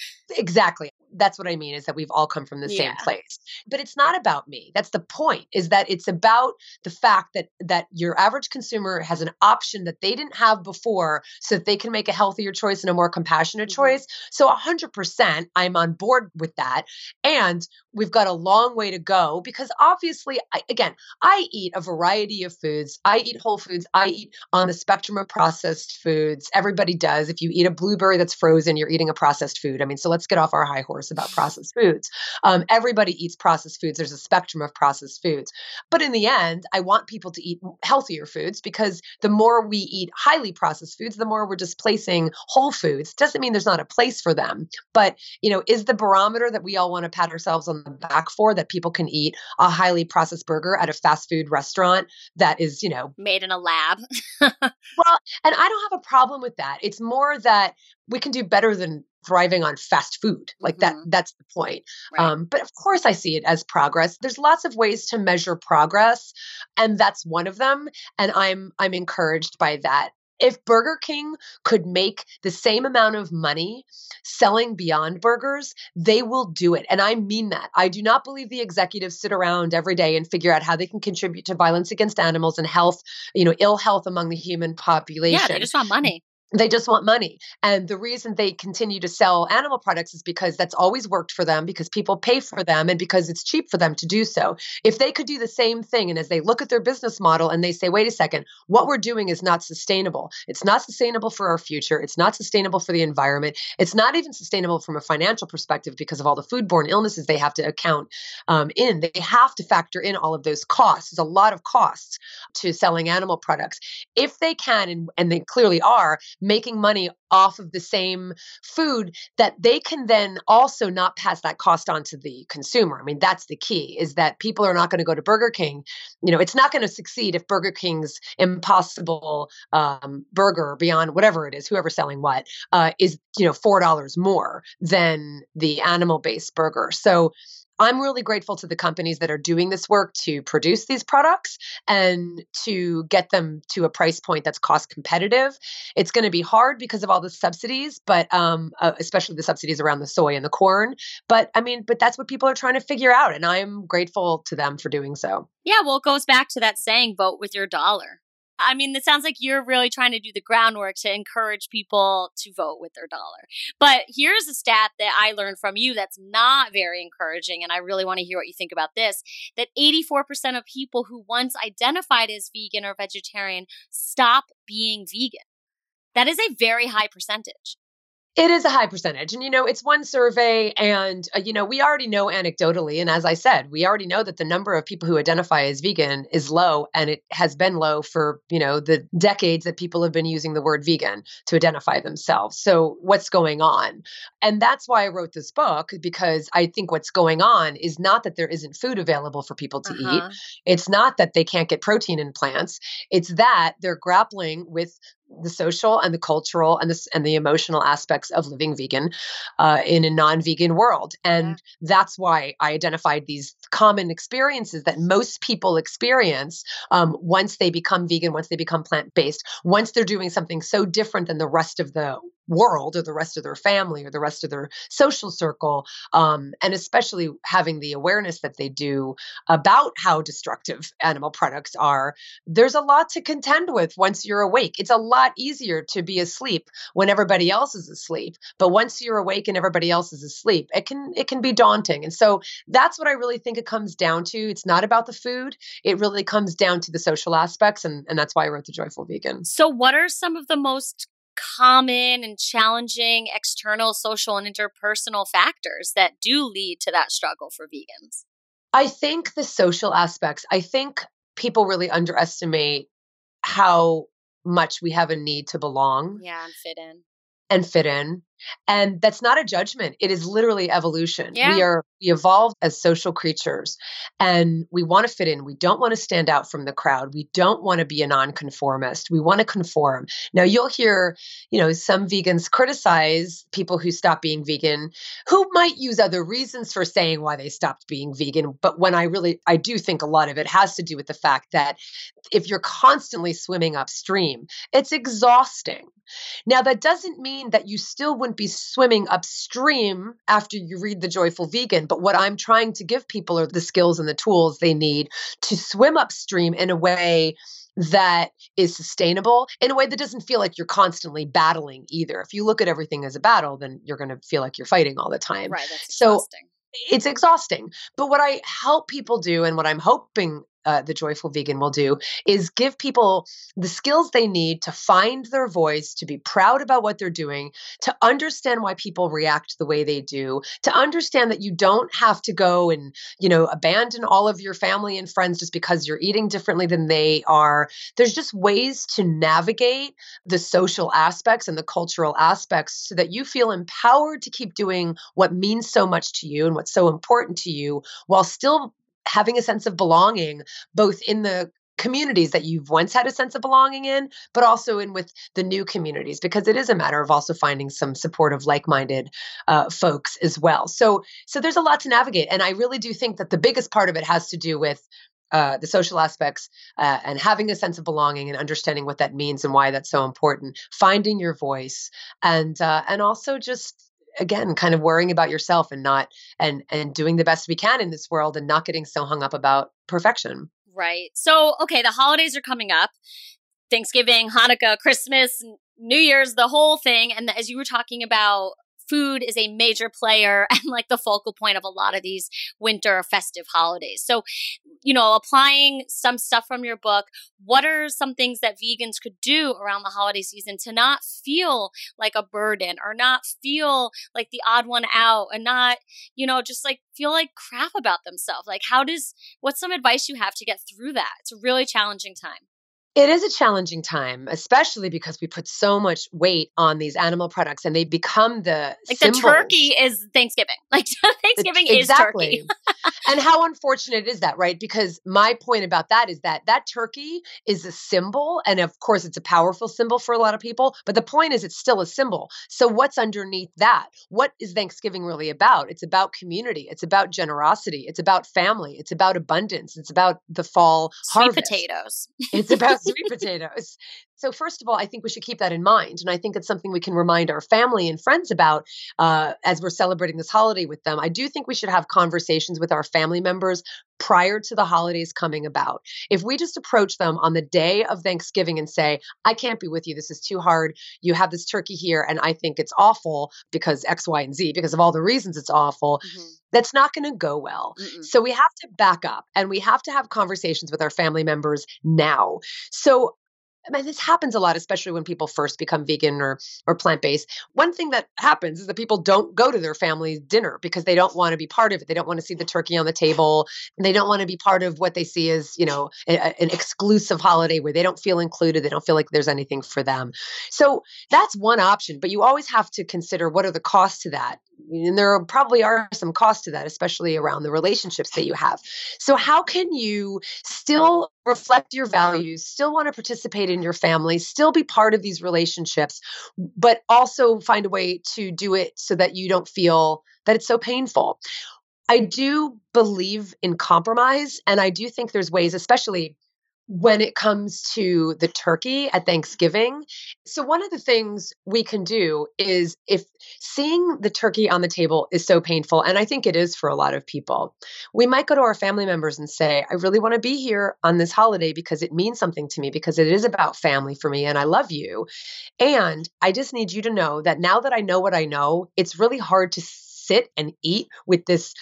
exactly that's what I mean is that we've all come from the yeah. same place. But it's not about me. That's the point is that it's about the fact that that your average consumer has an option that they didn't have before so that they can make a healthier choice and a more compassionate mm-hmm. choice. So 100% I'm on board with that. And we've got a long way to go because obviously I, again, I eat a variety of foods. I eat whole foods. I eat on the spectrum of processed foods. Everybody does. If you eat a blueberry that's frozen, you're eating a processed food. I mean, so let's get off our high horse course, about processed foods. Um, everybody eats processed foods. There's a spectrum of processed foods. But in the end, I want people to eat healthier foods because the more we eat highly processed foods, the more we're displacing whole foods. Doesn't mean there's not a place for them. But, you know, is the barometer that we all want to pat ourselves on the back for that people can eat a highly processed burger at a fast food restaurant that is, you know, made in a lab? well, and I don't have a problem with that. It's more that we can do better than thriving on fast food like mm-hmm. that that's the point right. um, but of course i see it as progress there's lots of ways to measure progress and that's one of them and i'm i'm encouraged by that if Burger King could make the same amount of money selling Beyond Burgers, they will do it. And I mean that. I do not believe the executives sit around every day and figure out how they can contribute to violence against animals and health, you know, ill health among the human population. Yeah, they just want money they just want money. And the reason they continue to sell animal products is because that's always worked for them, because people pay for them, and because it's cheap for them to do so. If they could do the same thing, and as they look at their business model and they say, wait a second, what we're doing is not sustainable. It's not sustainable for our future. It's not sustainable for the environment. It's not even sustainable from a financial perspective because of all the foodborne illnesses they have to account um, in. They have to factor in all of those costs. There's a lot of costs to selling animal products. If they can, and, and they clearly are, making money off of the same food that they can then also not pass that cost on to the consumer. I mean, that's the key is that people are not going to go to Burger King. You know, it's not going to succeed if Burger King's impossible um, burger beyond whatever it is, whoever's selling what, uh, is, you know, $4 more than the animal based burger. So, I'm really grateful to the companies that are doing this work to produce these products and to get them to a price point that's cost competitive. It's going to be hard because of all the subsidies, but um, uh, especially the subsidies around the soy and the corn. But I mean, but that's what people are trying to figure out, and I'm grateful to them for doing so. Yeah, well, it goes back to that saying, "Vote with your dollar." I mean, it sounds like you're really trying to do the groundwork to encourage people to vote with their dollar. But here's a stat that I learned from you that's not very encouraging, and I really want to hear what you think about this that 84% of people who once identified as vegan or vegetarian stop being vegan. That is a very high percentage. It is a high percentage. And, you know, it's one survey. And, uh, you know, we already know anecdotally. And as I said, we already know that the number of people who identify as vegan is low. And it has been low for, you know, the decades that people have been using the word vegan to identify themselves. So, what's going on? And that's why I wrote this book, because I think what's going on is not that there isn't food available for people to uh-huh. eat. It's not that they can't get protein in plants. It's that they're grappling with the social and the cultural and the and the emotional aspects of living vegan uh, in a non-vegan world, and yeah. that's why I identified these common experiences that most people experience um, once they become vegan, once they become plant-based, once they're doing something so different than the rest of the world or the rest of their family or the rest of their social circle um, and especially having the awareness that they do about how destructive animal products are there's a lot to contend with once you're awake. It's a lot easier to be asleep when everybody else is asleep but once you're awake and everybody else is asleep it can it can be daunting. And so that's what i really think it comes down to. It's not about the food. It really comes down to the social aspects and, and that's why i wrote the joyful vegan. So what are some of the most common and challenging external social and interpersonal factors that do lead to that struggle for vegans? I think the social aspects, I think people really underestimate how much we have a need to belong. Yeah, and fit in. And fit in. And that's not a judgment. It is literally evolution. Yeah. We are we evolved as social creatures and we want to fit in. We don't want to stand out from the crowd. We don't want to be a nonconformist. We want to conform. Now you'll hear, you know, some vegans criticize people who stop being vegan who might use other reasons for saying why they stopped being vegan, but when I really I do think a lot of it has to do with the fact that if you're constantly swimming upstream, it's exhausting. Now that doesn't mean that you still wouldn't be swimming upstream after you read The Joyful Vegan. But what I'm trying to give people are the skills and the tools they need to swim upstream in a way that is sustainable in a way that doesn't feel like you're constantly battling either. If you look at everything as a battle, then you're going to feel like you're fighting all the time. Right. so it's exhausting. But what I help people do and what I'm hoping uh, the joyful vegan will do is give people the skills they need to find their voice to be proud about what they're doing to understand why people react the way they do to understand that you don't have to go and you know abandon all of your family and friends just because you're eating differently than they are. There's just ways to navigate the social aspects and the cultural aspects so that you feel empowered to keep doing what means so much to you and what's so important to you while still having a sense of belonging both in the communities that you've once had a sense of belonging in, but also in with the new communities, because it is a matter of also finding some supportive, like-minded uh, folks as well. So, so there's a lot to navigate, and I really do think that the biggest part of it has to do with uh, the social aspects uh, and having a sense of belonging and understanding what that means and why that's so important. Finding your voice and uh, and also just again kind of worrying about yourself and not and and doing the best we can in this world and not getting so hung up about perfection. Right. So okay the holidays are coming up. Thanksgiving hanukkah christmas new year's the whole thing. And as you were talking about food is a major player and like the focal point of a lot of these winter festive holidays. So, you know, applying some stuff from your book, what are some things that vegans could do around the holiday season to not feel like a burden or not feel like the odd one out and not, you know, just like feel like crap about themselves? Like, how does, what's some advice you have to get through that? It's a really challenging time. It is a challenging time, especially because we put so much weight on these animal products and they become the like symbols. the turkey is Thanksgiving. Like Thanksgiving the, exactly. is turkey. and how unfortunate is that, right? Because my point about that is that that turkey is a symbol and of course it's a powerful symbol for a lot of people, but the point is it's still a symbol. So what's underneath that? What is Thanksgiving really about? It's about community, it's about generosity, it's about family, it's about abundance, it's about the fall Sweet harvest. potatoes. It's about sweet potatoes. So, first of all, I think we should keep that in mind. And I think it's something we can remind our family and friends about uh, as we're celebrating this holiday with them. I do think we should have conversations with our family members prior to the holidays coming about. If we just approach them on the day of Thanksgiving and say, I can't be with you, this is too hard. You have this turkey here, and I think it's awful because X, Y, and Z, because of all the reasons it's awful. Mm-hmm that's not going to go well. Mm-mm. So we have to back up and we have to have conversations with our family members now. So I mean, this happens a lot, especially when people first become vegan or or plant based. One thing that happens is that people don't go to their family's dinner because they don't want to be part of it. They don't want to see the turkey on the table. And they don't want to be part of what they see as you know a, an exclusive holiday where they don't feel included. They don't feel like there's anything for them. So that's one option. But you always have to consider what are the costs to that and there probably are some costs to that especially around the relationships that you have. So how can you still reflect your values still want to participate in your family still be part of these relationships but also find a way to do it so that you don't feel that it's so painful? I do believe in compromise and i do think there's ways especially when it comes to the turkey at Thanksgiving. So, one of the things we can do is if seeing the turkey on the table is so painful, and I think it is for a lot of people, we might go to our family members and say, I really want to be here on this holiday because it means something to me, because it is about family for me, and I love you. And I just need you to know that now that I know what I know, it's really hard to sit and eat with this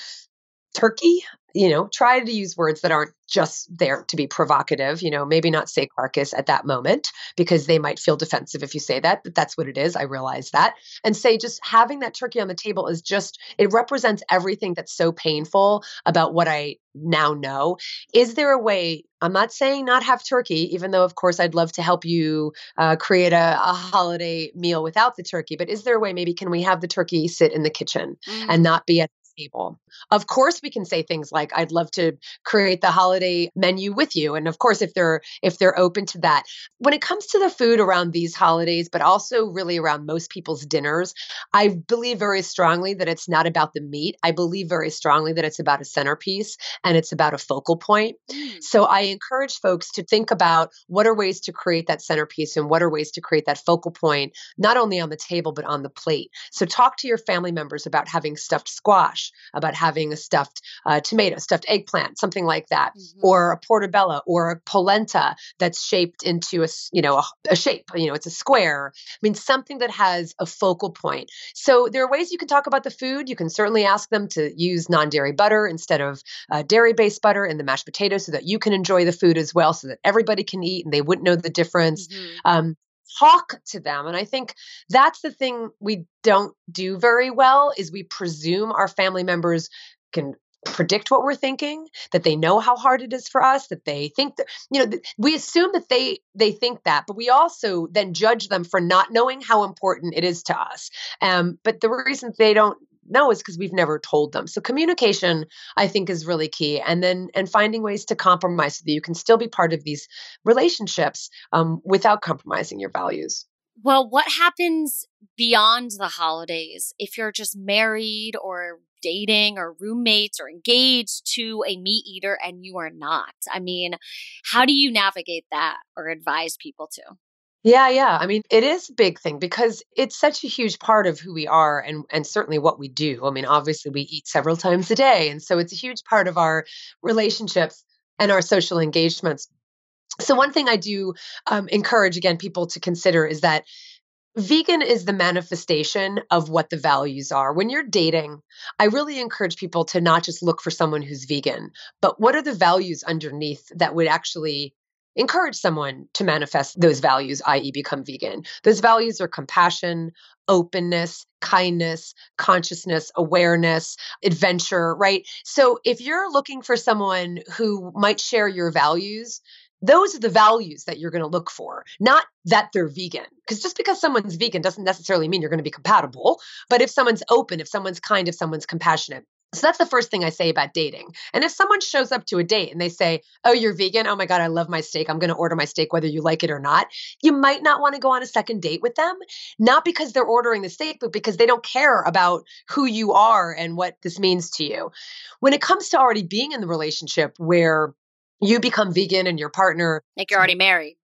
turkey you know try to use words that aren't just there to be provocative, you know, maybe not say carcass at that moment because they might feel defensive if you say that, but that's what it is. I realize that. And say just having that turkey on the table is just, it represents everything that's so painful about what I now know. Is there a way? I'm not saying not have turkey, even though, of course, I'd love to help you uh, create a, a, holiday meal without the turkey. But is there a way? Maybe can we have the turkey sit in the kitchen mm. and not be at table. Of course we can say things like I'd love to create the holiday menu with you and of course if they're if they're open to that. When it comes to the food around these holidays but also really around most people's dinners, I believe very strongly that it's not about the meat. I believe very strongly that it's about a centerpiece and it's about a focal point. Mm. So I encourage folks to think about what are ways to create that centerpiece and what are ways to create that focal point not only on the table but on the plate. So talk to your family members about having stuffed squash about having a stuffed uh, tomato, stuffed eggplant, something like that, mm-hmm. or a portobello or a polenta that's shaped into a you know a, a, shape. You know, it's a square. I mean, something that has a focal point. So there are ways you can talk about the food. You can certainly ask them to use non-dairy butter instead of uh, dairy-based butter in the mashed potatoes, so that you can enjoy the food as well, so that everybody can eat and they wouldn't know the difference. Mm-hmm. Um, talk to them and i think that's the thing we don't do very well is we presume our family members can predict what we're thinking that they know how hard it is for us that they think that you know we assume that they they think that but we also then judge them for not knowing how important it is to us. Um, but the reason they don't no is because we've never told them. So communication i think is really key and then and finding ways to compromise so that you can still be part of these relationships um, without compromising your values. Well what happens beyond the holidays if you're just married or dating or roommates or engaged to a meat eater and you are not? I mean how do you navigate that or advise people to yeah, yeah. I mean, it is a big thing because it's such a huge part of who we are and and certainly what we do. I mean, obviously we eat several times a day, and so it's a huge part of our relationships and our social engagements. So one thing I do um, encourage again people to consider is that vegan is the manifestation of what the values are. When you're dating, I really encourage people to not just look for someone who's vegan, but what are the values underneath that would actually encourage someone to manifest those values, i.e., become vegan. Those values are compassion, openness, kindness, consciousness, awareness, adventure, right? So if you're looking for someone who might share your values, those are the values that you're going to look for, not that they're vegan. Because just because someone's vegan doesn't necessarily mean you're going to be compatible. But if someone's open, if someone's kind, if someone's compassionate, so that's the first thing I say about dating. And if someone shows up to a date and they say, Oh, you're vegan? Oh my God, I love my steak. I'm going to order my steak whether you like it or not. You might not want to go on a second date with them, not because they're ordering the steak, but because they don't care about who you are and what this means to you. When it comes to already being in the relationship where you become vegan and your partner, like you're already married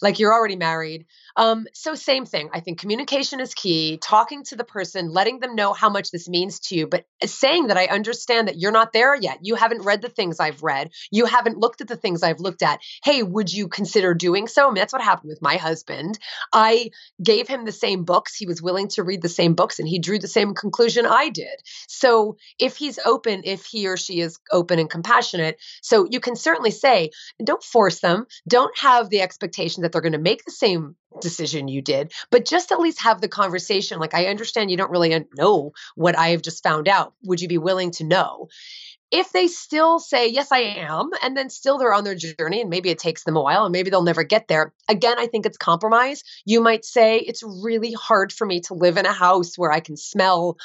like you're already married Um, so same thing. I think communication is key. Talking to the person, letting them know how much this means to you, but saying that I understand that you're not there yet. You haven't read the things I've read. You haven't looked at the things I've looked at. Hey, would you consider doing so? I mean, that's what happened with my husband. I gave him the same books. He was willing to read the same books, and he drew the same conclusion I did. So if he's open, if he or she is open and compassionate, so you can certainly say, don't force them. Don't have the expectation that they're going to make the same decision you did, but just at least have the conversation. Like, I understand you don't really know what I have just found out. Would you be willing to know? if they still say, Yes, I am, and then still they're on their journey and maybe it takes them a while and maybe they'll never get there, again, I think it's compromise. You might say, It's really hard for me to live in a house where I can smell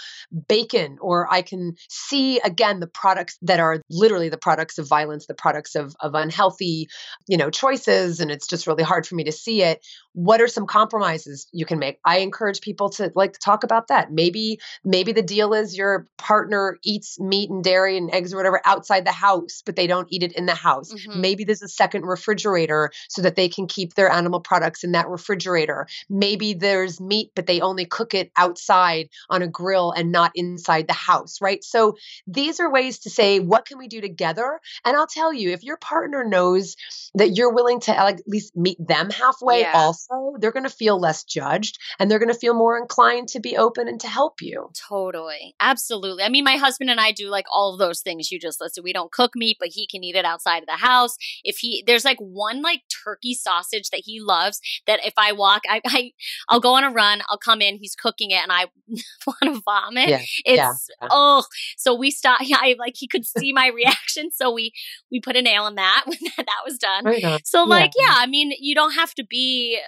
bacon or I can see, again, the products that are literally the products of violence, the products of, of unhealthy, you know, choices. And it's just really hard for me to see it. What are some compromises you can make? I encourage people to like to talk about that. Maybe, maybe the deal is your partner eats meat and dairy and eggs or whatever outside the house, but they don't eat it in the house. Mm-hmm. Maybe there's a second refrigerator so that they can keep their animal products in that refrigerator. Maybe there's meat, but they only cook it outside on a grill and not inside the house, right? So these are ways to say, what can we do together? And I'll tell you, if your partner knows that you're willing to at least meet them halfway, yeah. also, they're going to feel less judged and they're going to feel more inclined to be open and to help you. Totally. Absolutely. I mean, my husband and I do like all of those things you just listed. We don't cook meat, but he can eat it outside of the house. If he there's like one like turkey sausage that he loves that if I walk, I, I I'll go on a run, I'll come in, he's cooking it, and I want to vomit. Yeah, it's yeah. oh, so we stop. Yeah, I like he could see my reaction, so we we put a nail in that when that, that was done. Right so like yeah. yeah, I mean you don't have to be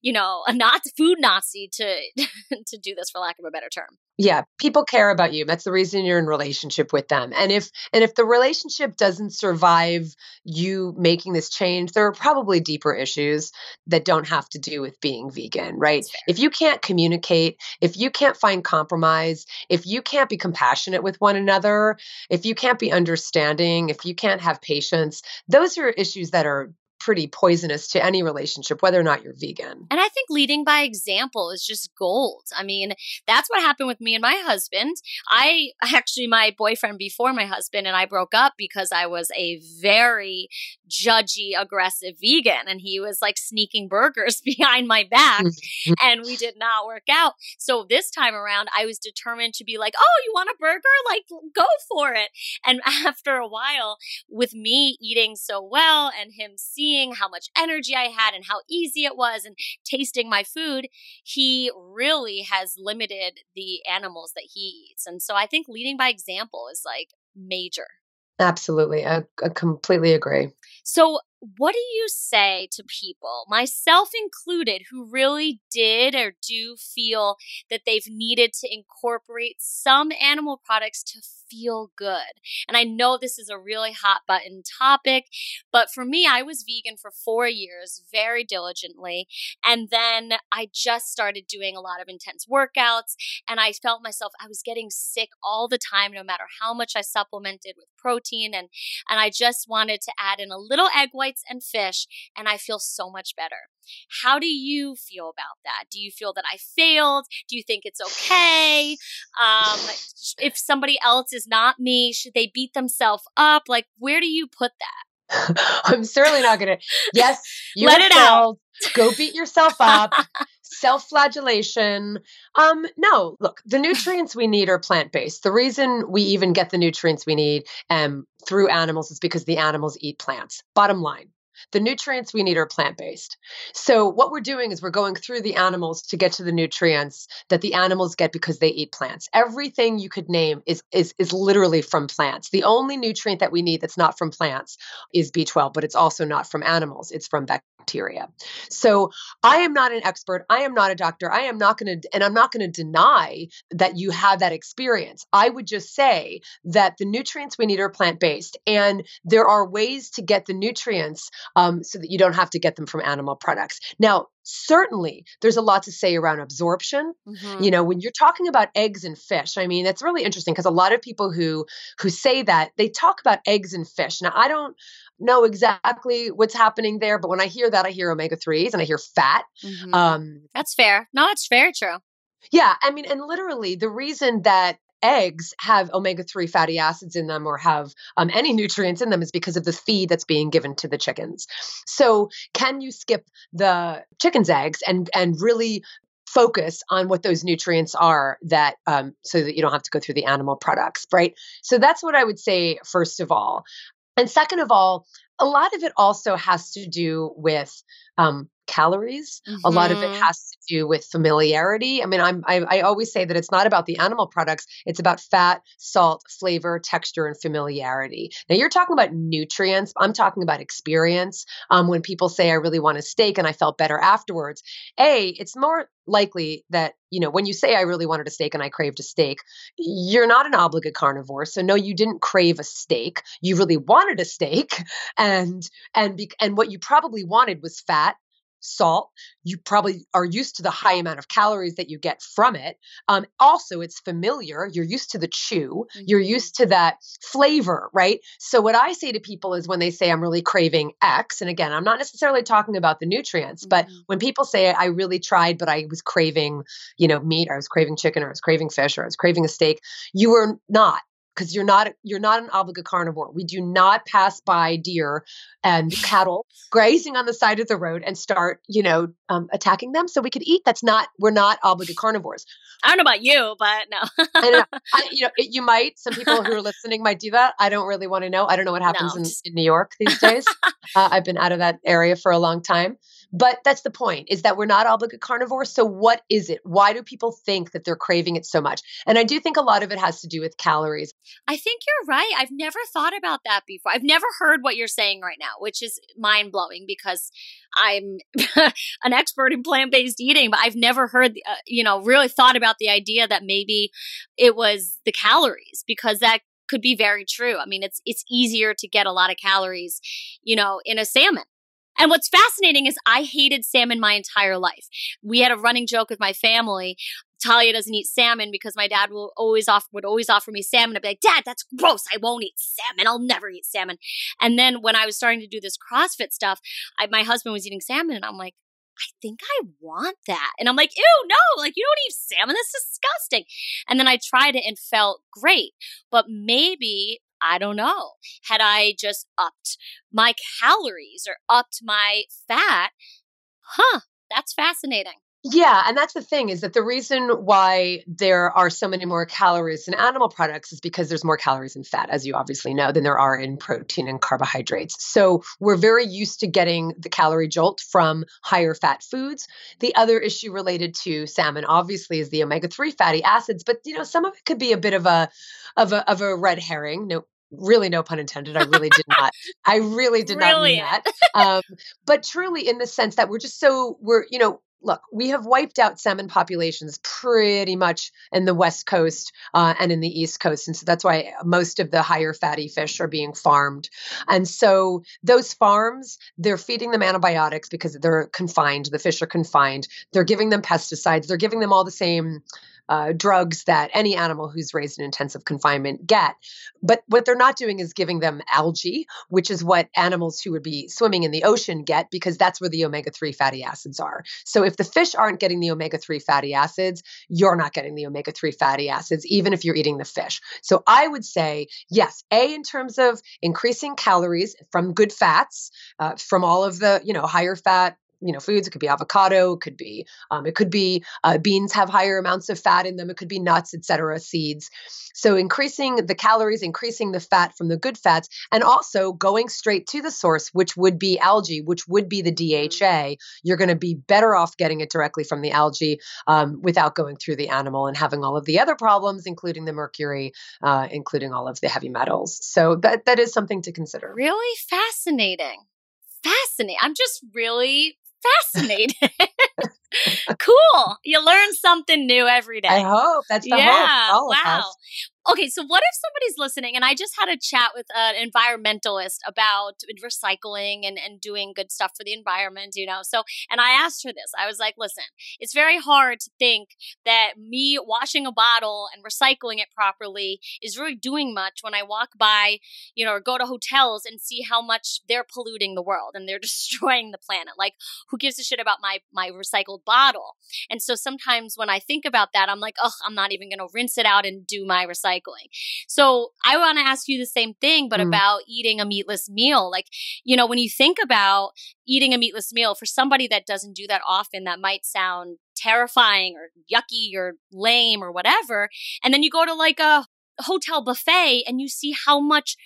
you know, a not food Nazi to to do this for lack of a better term. Yeah, people care about you. That's the reason you're in relationship with them. And if and if the relationship doesn't survive you making this change, there are probably deeper issues that don't have to do with being vegan, right? If you can't communicate, if you can't find compromise, if you can't be compassionate with one another, if you can't be understanding, if you can't have patience, those are issues that are pretty poisonous to any relationship, whether or not you're vegan. And I think leading by example is just gold. I mean, that's what happened with me and my husband. I actually, my boyfriend before my husband and I broke up because I was a very judgy, aggressive vegan and he was like sneaking burgers behind my back mm-hmm. and we did not work out. So this time around, I was determined to be like, oh, you want a burger? Like, go for it. And after a while, with me eating so well and him seeing seeing how much energy I had and how easy it was and tasting my food, he really has limited the animals that he eats. And so I think leading by example is like major. Absolutely. I, I completely agree. So, what do you say to people, myself included, who really did or do feel that they've needed to incorporate some animal products to feel good? And I know this is a really hot button topic, but for me, I was vegan for four years very diligently. And then I just started doing a lot of intense workouts, and I felt myself, I was getting sick all the time, no matter how much I supplemented with protein. And, and I just wanted to add in a little egg whites and fish, and I feel so much better. How do you feel about that? Do you feel that I failed? Do you think it's okay? Um, if somebody else is not me, should they beat themselves up? Like, where do you put that? I'm certainly not going to. Yes, you let it failed. out. Go beat yourself up. Self-flagellation. Um, no, look, the nutrients we need are plant-based. The reason we even get the nutrients we need um, through animals is because the animals eat plants. Bottom line. The nutrients we need are plant based. So, what we're doing is we're going through the animals to get to the nutrients that the animals get because they eat plants. Everything you could name is, is, is literally from plants. The only nutrient that we need that's not from plants is B12, but it's also not from animals, it's from bacteria. So, I am not an expert. I am not a doctor. I am not going to, and I'm not going to deny that you have that experience. I would just say that the nutrients we need are plant based, and there are ways to get the nutrients um, so that you don't have to get them from animal products. Now, certainly there's a lot to say around absorption mm-hmm. you know when you're talking about eggs and fish i mean it's really interesting because a lot of people who who say that they talk about eggs and fish now i don't know exactly what's happening there, but when I hear that, I hear omega 3s and I hear fat. Mm-hmm. Um, that's fair. No, that's very true. Yeah. I mean, and literally, the reason that eggs have omega 3 fatty acids in them or have um, any nutrients in them is because of the feed that's being given to the chickens. So, can you skip the chicken's eggs and, and really focus on what those nutrients are that um, so that you don't have to go through the animal products right so that's what i would say first of all and second of all a lot of it also has to do with um, calories. Mm-hmm. A lot of it mm-hmm. has to do with familiarity. I mean, I'm I, I, always say that it's not about the animal products; it's about fat, salt, flavor, texture, and familiarity. Now, you're talking about nutrients. I'm talking about experience. Um, when people say, "I really want a steak," and I felt better afterwards, a it's more likely that you know when you say i really wanted a steak and i craved a steak you're not an obligate carnivore so no you didn't crave a steak you really wanted a steak and and be, and what you probably wanted was fat salt. You probably are used to the high amount of calories that you get from it. Um, also, it's familiar. You're used to the chew, mm-hmm. you're used to that flavor, right? So, what I say to people is when they say, I'm really craving X, and again, I'm not necessarily talking about the nutrients, mm-hmm. but when people say, I really tried, but I was craving, you know, meat, or I was craving chicken, or I was craving fish, or I was craving a steak, you were not because you're not you're not an obligate carnivore. We do not pass by deer and cattle grazing on the side of the road and start, you know, um, attacking them so we could eat. That's not we're not obligate carnivores. I don't know about you, but no. I know, I, you know, it, you might. Some people who are listening might do that. I don't really want to know. I don't know what happens no. in, in, New York these days. uh, I've been out of that area for a long time. But that's the point is that we're not obligate carnivores. So what is it? Why do people think that they're craving it so much? And I do think a lot of it has to do with calories. I think you're right. I've never thought about that before. I've never heard what you're saying right now, which is mind blowing because I'm an expert in plant based eating, but I've never heard, uh, you know, really thought about the idea that maybe it was the calories because that could be very true. I mean, it's it's easier to get a lot of calories, you know, in a salmon and what's fascinating is I hated salmon my entire life. We had a running joke with my family. Talia doesn't eat salmon because my dad will always offer would always offer me salmon. I'd be like, Dad, that's gross. I won't eat salmon. I'll never eat salmon. And then when I was starting to do this CrossFit stuff, I, my husband was eating salmon, and I'm like, I think I want that. And I'm like, ew, no, like you don't eat salmon. That's disgusting. And then I tried it and felt great. But maybe I don't know. Had I just upped my calories or upped my fat, huh, that's fascinating. Yeah, and that's the thing is that the reason why there are so many more calories in animal products is because there's more calories in fat, as you obviously know, than there are in protein and carbohydrates. So we're very used to getting the calorie jolt from higher fat foods. The other issue related to salmon, obviously, is the omega-3 fatty acids, but you know, some of it could be a bit of a of a of a red herring. No, really no pun intended i really did not i really did not mean that um, but truly in the sense that we're just so we're you know look, we have wiped out salmon populations pretty much in the West Coast uh, and in the East Coast. And so that's why most of the higher fatty fish are being farmed. And so those farms, they're feeding them antibiotics because they're confined. The fish are confined. They're giving them pesticides. They're giving them all the same uh, drugs that any animal who's raised in intensive confinement get. But what they're not doing is giving them algae, which is what animals who would be swimming in the ocean get because that's where the omega 3 fatty acids are. So if the fish aren't getting the omega 3 fatty acids, you're not getting the omega 3 fatty acids, even if you're eating the fish. So I would say, yes, A, in terms of increasing calories from good fats, uh, from all of the, you know, higher fat you know foods it could be avocado it could be um, it could be uh, beans have higher amounts of fat in them it could be nuts etc seeds. So increasing the calories increasing the fat from the good fats and also going straight to the source which would be algae which would be the dha you're going to be better off getting it directly from the algae um, without going through the animal and having all of the other problems including the mercury uh, including all of the heavy metals. So that that is something to consider. Really fascinating. Fascinating. I'm just really fascinated. cool. You learn something new every day. I hope. That's the yeah. hope. wow. Okay, so what if somebody's listening and I just had a chat with an environmentalist about recycling and, and doing good stuff for the environment, you know? So, and I asked her this. I was like, listen, it's very hard to think that me washing a bottle and recycling it properly is really doing much when I walk by, you know, or go to hotels and see how much they're polluting the world and they're destroying the planet. Like, who gives a shit about my, my recycled bottle? And so sometimes when I think about that, I'm like, oh, I'm not even going to rinse it out and do my recycling recycling. So I want to ask you the same thing, but mm. about eating a meatless meal. Like, you know, when you think about eating a meatless meal for somebody that doesn't do that often, that might sound terrifying or yucky or lame or whatever. And then you go to like a hotel buffet and you see how much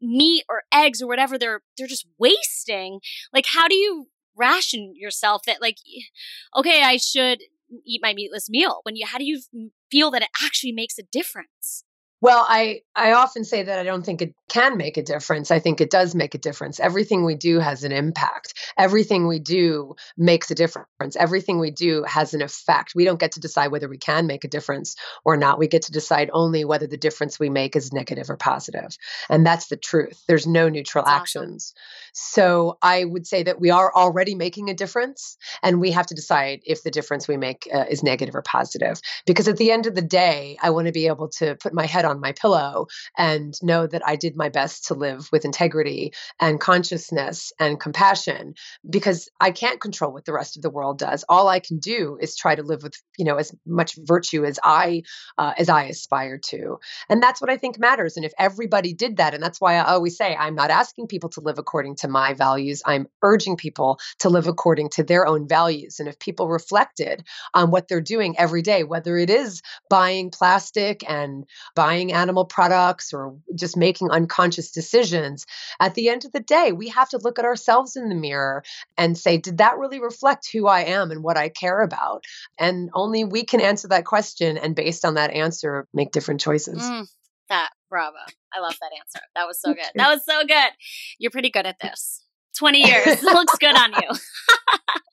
meat or eggs or whatever they're they're just wasting. Like how do you ration yourself that like okay, I should eat my meatless meal when you how do you feel that it actually makes a difference well, I, I often say that I don't think it can make a difference. I think it does make a difference. Everything we do has an impact. Everything we do makes a difference. Everything we do has an effect. We don't get to decide whether we can make a difference or not. We get to decide only whether the difference we make is negative or positive. And that's the truth. There's no neutral that's actions. Awesome. So I would say that we are already making a difference, and we have to decide if the difference we make uh, is negative or positive. Because at the end of the day, I want to be able to put my head on my pillow and know that I did my best to live with integrity and consciousness and compassion because I can't control what the rest of the world does. All I can do is try to live with, you know, as much virtue as I uh, as I aspire to. And that's what I think matters. And if everybody did that, and that's why I always say I'm not asking people to live according to my values. I'm urging people to live according to their own values. And if people reflected on what they're doing every day, whether it is buying plastic and buying animal products or just making unconscious decisions, at the end of the day, we have to look at ourselves in the mirror and say, did that really reflect who I am and what I care about? And only we can answer that question and based on that answer, make different choices. Mm, that bravo. I love that answer. That was so good. That was so good. You're pretty good at this. 20 years. looks good on you.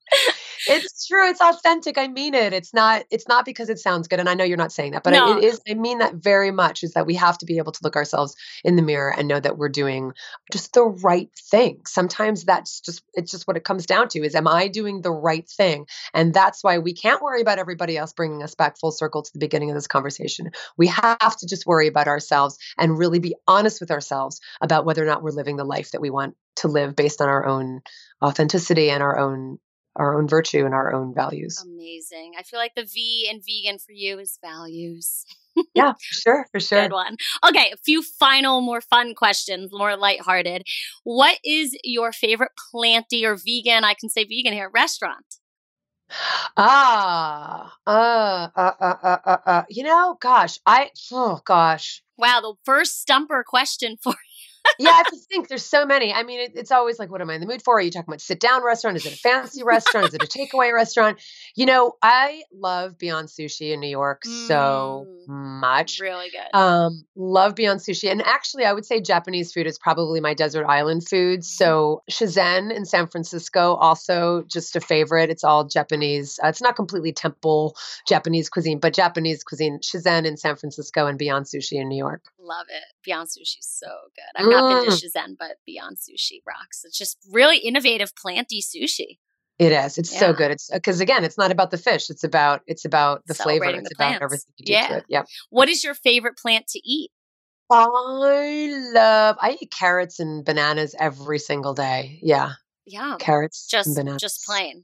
it's true. It's authentic. I mean it. It's not. It's not because it sounds good. And I know you're not saying that, but no. it is. I mean that very much. Is that we have to be able to look ourselves in the mirror and know that we're doing just the right thing. Sometimes that's just. It's just what it comes down to. Is am I doing the right thing? And that's why we can't worry about everybody else bringing us back full circle to the beginning of this conversation. We have to just worry about ourselves and really be honest with ourselves about whether or not we're living the life that we want to live based on our own authenticity and our own our own virtue and our own values. Amazing. I feel like the V in vegan for you is values. yeah, for sure, for sure. Good one. Okay, a few final, more fun questions, more lighthearted. What is your favorite planty or vegan? I can say vegan here restaurant. Ah, uh, uh, uh, uh, uh, uh. You know, gosh, I, oh gosh. Wow, the first stumper question for yeah, I have to think. There's so many. I mean, it, it's always like, what am I in the mood for? Are you talking about sit down restaurant? Is it a fancy restaurant? Is it a takeaway restaurant? You know, I love Beyond Sushi in New York mm, so much. Really good. Um, love Beyond Sushi, and actually, I would say Japanese food is probably my desert island food. Mm-hmm. So Shizen in San Francisco, also just a favorite. It's all Japanese. Uh, it's not completely temple Japanese cuisine, but Japanese cuisine. Shizen in San Francisco and Beyond Sushi in New York. Love it. Beyond Sushi is so good. I've not been to mm. Shizen, but Beyond Sushi rocks. It's just really innovative planty sushi. It is. It's yeah. so good. It's because again, it's not about the fish. It's about it's about the flavor. It's the about everything you do yeah. to it. Yep. What is your favorite plant to eat? I love. I eat carrots and bananas every single day. Yeah. Yeah. Carrots. Just bananas. just plain.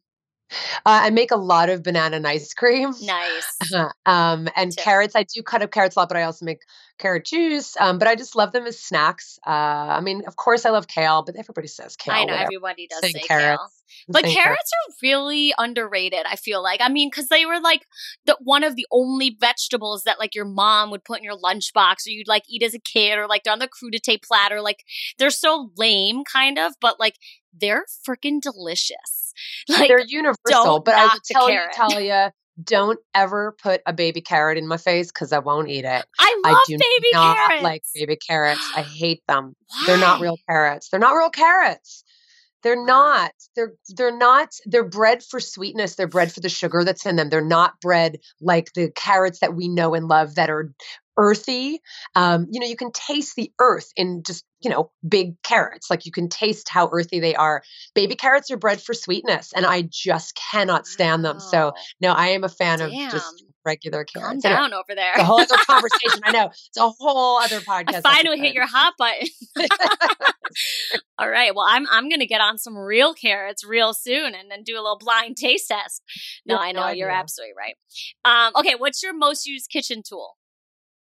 Uh, I make a lot of banana and ice cream. Nice. um, and Tip. carrots. I do cut up carrots a lot, but I also make carrot juice. Um, but I just love them as snacks. Uh, I mean, of course, I love kale, but everybody says kale. I know whatever. everybody does say carrots. kale. But carrots, carrots are really underrated. I feel like. I mean, because they were like the one of the only vegetables that like your mom would put in your lunchbox, or you'd like eat as a kid, or like they're on the crudité platter. Like they're so lame, kind of, but like they're freaking delicious. Like, They're universal, but I would tell you, Talia, don't ever put a baby carrot in my face because I won't eat it. I love I do baby not carrots. like baby carrots. I hate them. Why? They're not real carrots. They're not real carrots. They're not. They're they're not. They're bred for sweetness. They're bred for the sugar that's in them. They're not bred like the carrots that we know and love that are earthy. Um, you know, you can taste the earth in just, you know, big carrots. Like you can taste how earthy they are. Baby carrots are bred for sweetness, and I just cannot stand them. So, no, I am a fan Damn. of just regular carrots. Calm down over there. It's a whole other conversation. I know. It's a whole other podcast. I finally hit your hot button. All right. Well, I'm I'm gonna get on some real carrots real soon and then do a little blind taste test. No, I know you're absolutely right. Um, okay, what's your most used kitchen tool?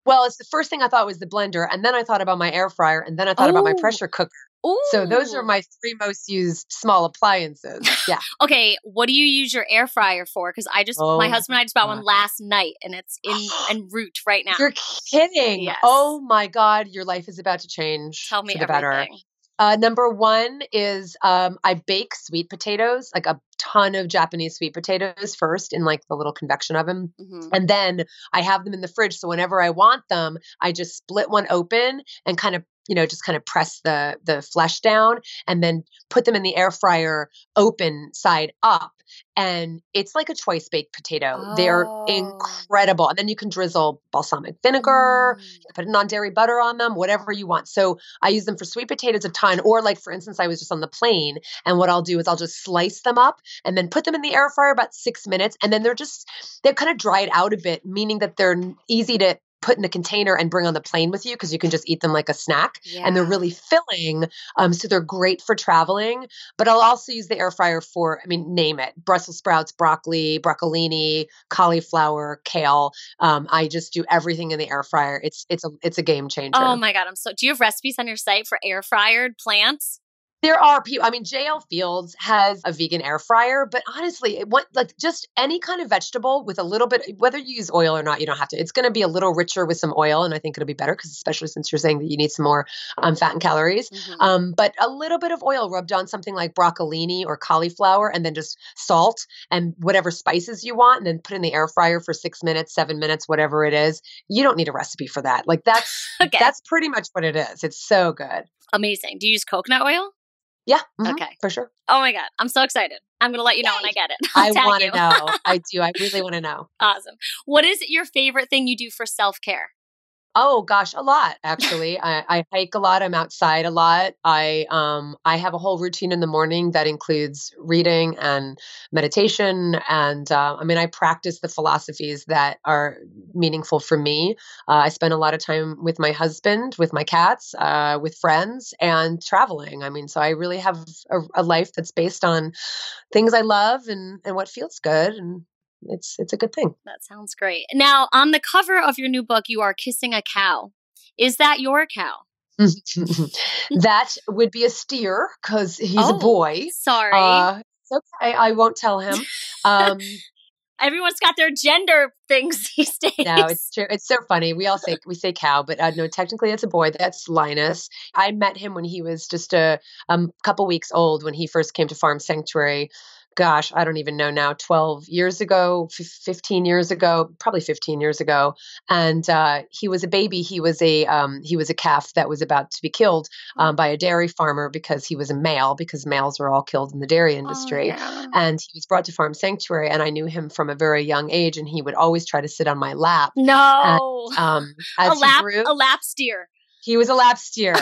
Well, it's the first thing I thought was the blender, and then I thought about my air fryer, and then I thought about my pressure cooker. Ooh. So those are my three most used small appliances. Yeah. okay, what do you use your air fryer for? Because I just oh, my husband and I just bought one last night, and it's in en route right now. You're kidding! Yes. Oh my god, your life is about to change. Tell me for the everything. better. Uh, number one is um, I bake sweet potatoes, like a ton of Japanese sweet potatoes first in like the little convection oven. Mm-hmm. And then I have them in the fridge. So whenever I want them, I just split one open and kind of you know just kind of press the the flesh down and then put them in the air fryer open side up and it's like a choice baked potato. Oh. They're incredible. And then you can drizzle balsamic vinegar, mm. put non dairy butter on them, whatever you want. So I use them for sweet potatoes a ton. Or, like, for instance, I was just on the plane, and what I'll do is I'll just slice them up and then put them in the air fryer about six minutes. And then they're just, they're kind of dried out a bit, meaning that they're easy to put in a container and bring on the plane with you because you can just eat them like a snack yeah. and they're really filling um, so they're great for traveling but i'll also use the air fryer for i mean name it brussels sprouts broccoli broccolini cauliflower kale um, i just do everything in the air fryer. It's it's a it's a game changer. Oh my god i'm so do you have recipes on your site for air fryered plants there are people. I mean, JL Fields has a vegan air fryer, but honestly, it want, like just any kind of vegetable with a little bit, whether you use oil or not, you don't have to. It's going to be a little richer with some oil, and I think it'll be better because, especially since you're saying that you need some more um, fat and calories. Mm-hmm. Um, but a little bit of oil rubbed on something like broccolini or cauliflower, and then just salt and whatever spices you want, and then put in the air fryer for six minutes, seven minutes, whatever it is. You don't need a recipe for that. Like that's okay. that's pretty much what it is. It's so good. Amazing. Do you use coconut oil? Yeah. Mm-hmm, okay. For sure. Oh my God. I'm so excited. I'm going to let you know Yay. when I get it. I'll i want to know. I do. I really want to know. Awesome. What is your favorite thing you do for self care? Oh gosh, a lot actually. I, I, hike a lot. I'm outside a lot. I um I have a whole routine in the morning that includes reading and meditation. And uh, I mean, I practice the philosophies that are meaningful for me. Uh, I spend a lot of time with my husband, with my cats, uh, with friends, and traveling. I mean, so I really have a, a life that's based on things I love and and what feels good and it's it's a good thing. That sounds great. Now, on the cover of your new book, you are kissing a cow. Is that your cow? that would be a steer because he's oh, a boy. Sorry. Uh, okay. I won't tell him. Um, Everyone's got their gender things these days. No, it's true. It's so funny. We all say we say cow, but uh, no, technically it's a boy. That's Linus. I met him when he was just a um, couple weeks old when he first came to Farm Sanctuary gosh, I don't even know now, 12 years ago, 15 years ago, probably 15 years ago. And uh, he was a baby. He was a um, he was a calf that was about to be killed um, by a dairy farmer because he was a male, because males are all killed in the dairy oh, industry. Oh, yeah. And he was brought to Farm Sanctuary, and I knew him from a very young age, and he would always try to sit on my lap. No, and, um, a lap, grew, a lap steer. He was a lap steer,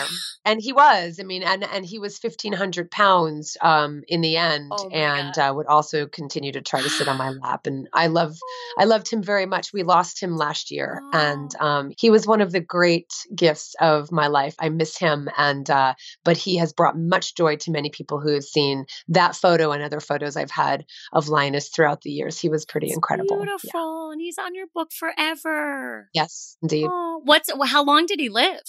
and he was. I mean, and and he was fifteen hundred pounds um, in the end, oh and uh, would also continue to try to sit on my lap. And I love, I loved him very much. We lost him last year, oh. and um, he was one of the great gifts of my life. I miss him, and uh, but he has brought much joy to many people who have seen that photo and other photos I've had of Linus throughout the years. He was pretty incredible. Beautiful, yeah. and he's on your book forever. Yes, indeed. Oh, what's how long did he live?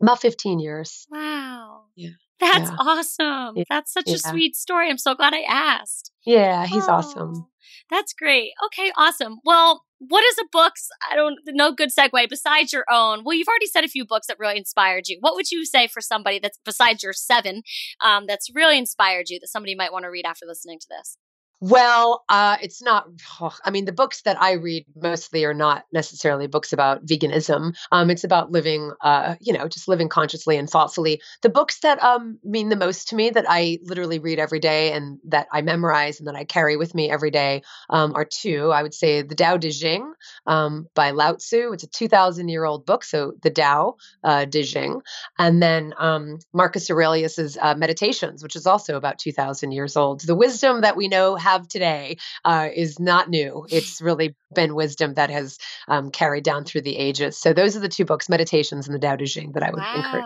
About 15 years. Wow. Yeah. That's yeah. awesome. Yeah. That's such a sweet story. I'm so glad I asked. Yeah, he's oh, awesome. That's great. Okay, awesome. Well, what is a books? I don't no good segue besides your own. Well, you've already said a few books that really inspired you. What would you say for somebody that's besides your seven, um, that's really inspired you that somebody might want to read after listening to this? Well, uh, it's not. Oh, I mean, the books that I read mostly are not necessarily books about veganism. Um, it's about living, uh, you know, just living consciously and thoughtfully. The books that um, mean the most to me, that I literally read every day and that I memorize and that I carry with me every day, um, are two. I would say the Tao Te Ching um, by Lao Tzu. It's a 2,000 year old book, so the Tao uh, Te Ching, and then um, Marcus Aurelius's uh, Meditations, which is also about 2,000 years old. The wisdom that we know have today uh, is not new. It's really been wisdom that has um, carried down through the ages. So those are the two books, Meditations and the Tao Te Ching, that I would wow. encourage.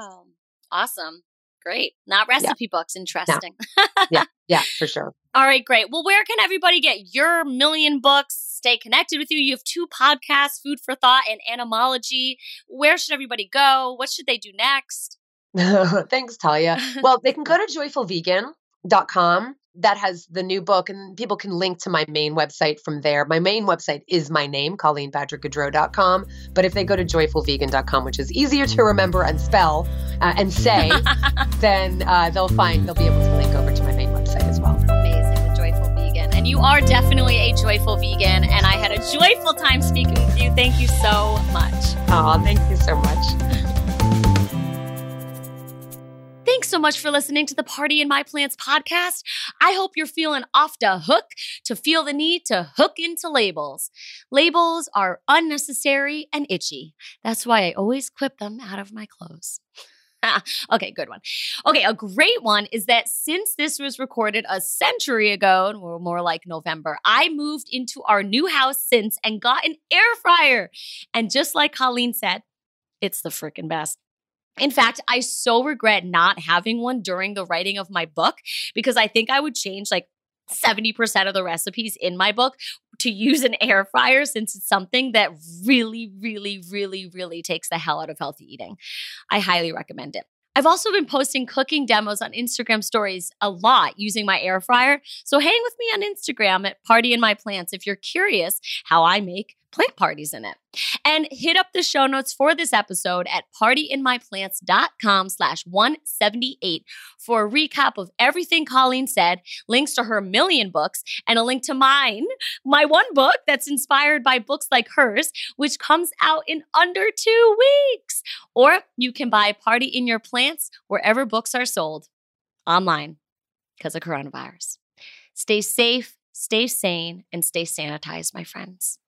Awesome. Great. Not recipe yeah. books. Interesting. No. yeah. Yeah, for sure. All right, great. Well, where can everybody get your million books? Stay connected with you. You have two podcasts, Food for Thought and Animalogy. Where should everybody go? What should they do next? Thanks, Talia. well, they can go to joyfulvegan.com that has the new book and people can link to my main website from there. My main website is my name colleenpatrickgoudreau.com but if they go to joyfulvegan.com which is easier to remember and spell uh, and say then uh, they'll find they'll be able to link over to my main website as well. Amazing joyful vegan. And you are definitely a joyful vegan and i had a joyful time speaking with you. Thank you so much. Oh thank you so much Thanks so much for listening to the Party in My Plants podcast. I hope you're feeling off the hook to feel the need to hook into labels. Labels are unnecessary and itchy. That's why I always clip them out of my clothes. okay, good one. Okay, a great one is that since this was recorded a century ago, or more like November, I moved into our new house since and got an air fryer. And just like Colleen said, it's the freaking best. In fact, I so regret not having one during the writing of my book because I think I would change like 70% of the recipes in my book to use an air fryer since it's something that really, really, really, really takes the hell out of healthy eating. I highly recommend it. I've also been posting cooking demos on Instagram stories a lot using my air fryer. So hang with me on Instagram at Party in My Plants if you're curious how I make plant parties in it. And hit up the show notes for this episode at partyinmyplants.com slash 178 for a recap of everything Colleen said, links to her million books, and a link to mine, my one book that's inspired by books like hers, which comes out in under two weeks. Or you can buy Party in Your Plants wherever books are sold online because of coronavirus. Stay safe, stay sane, and stay sanitized, my friends.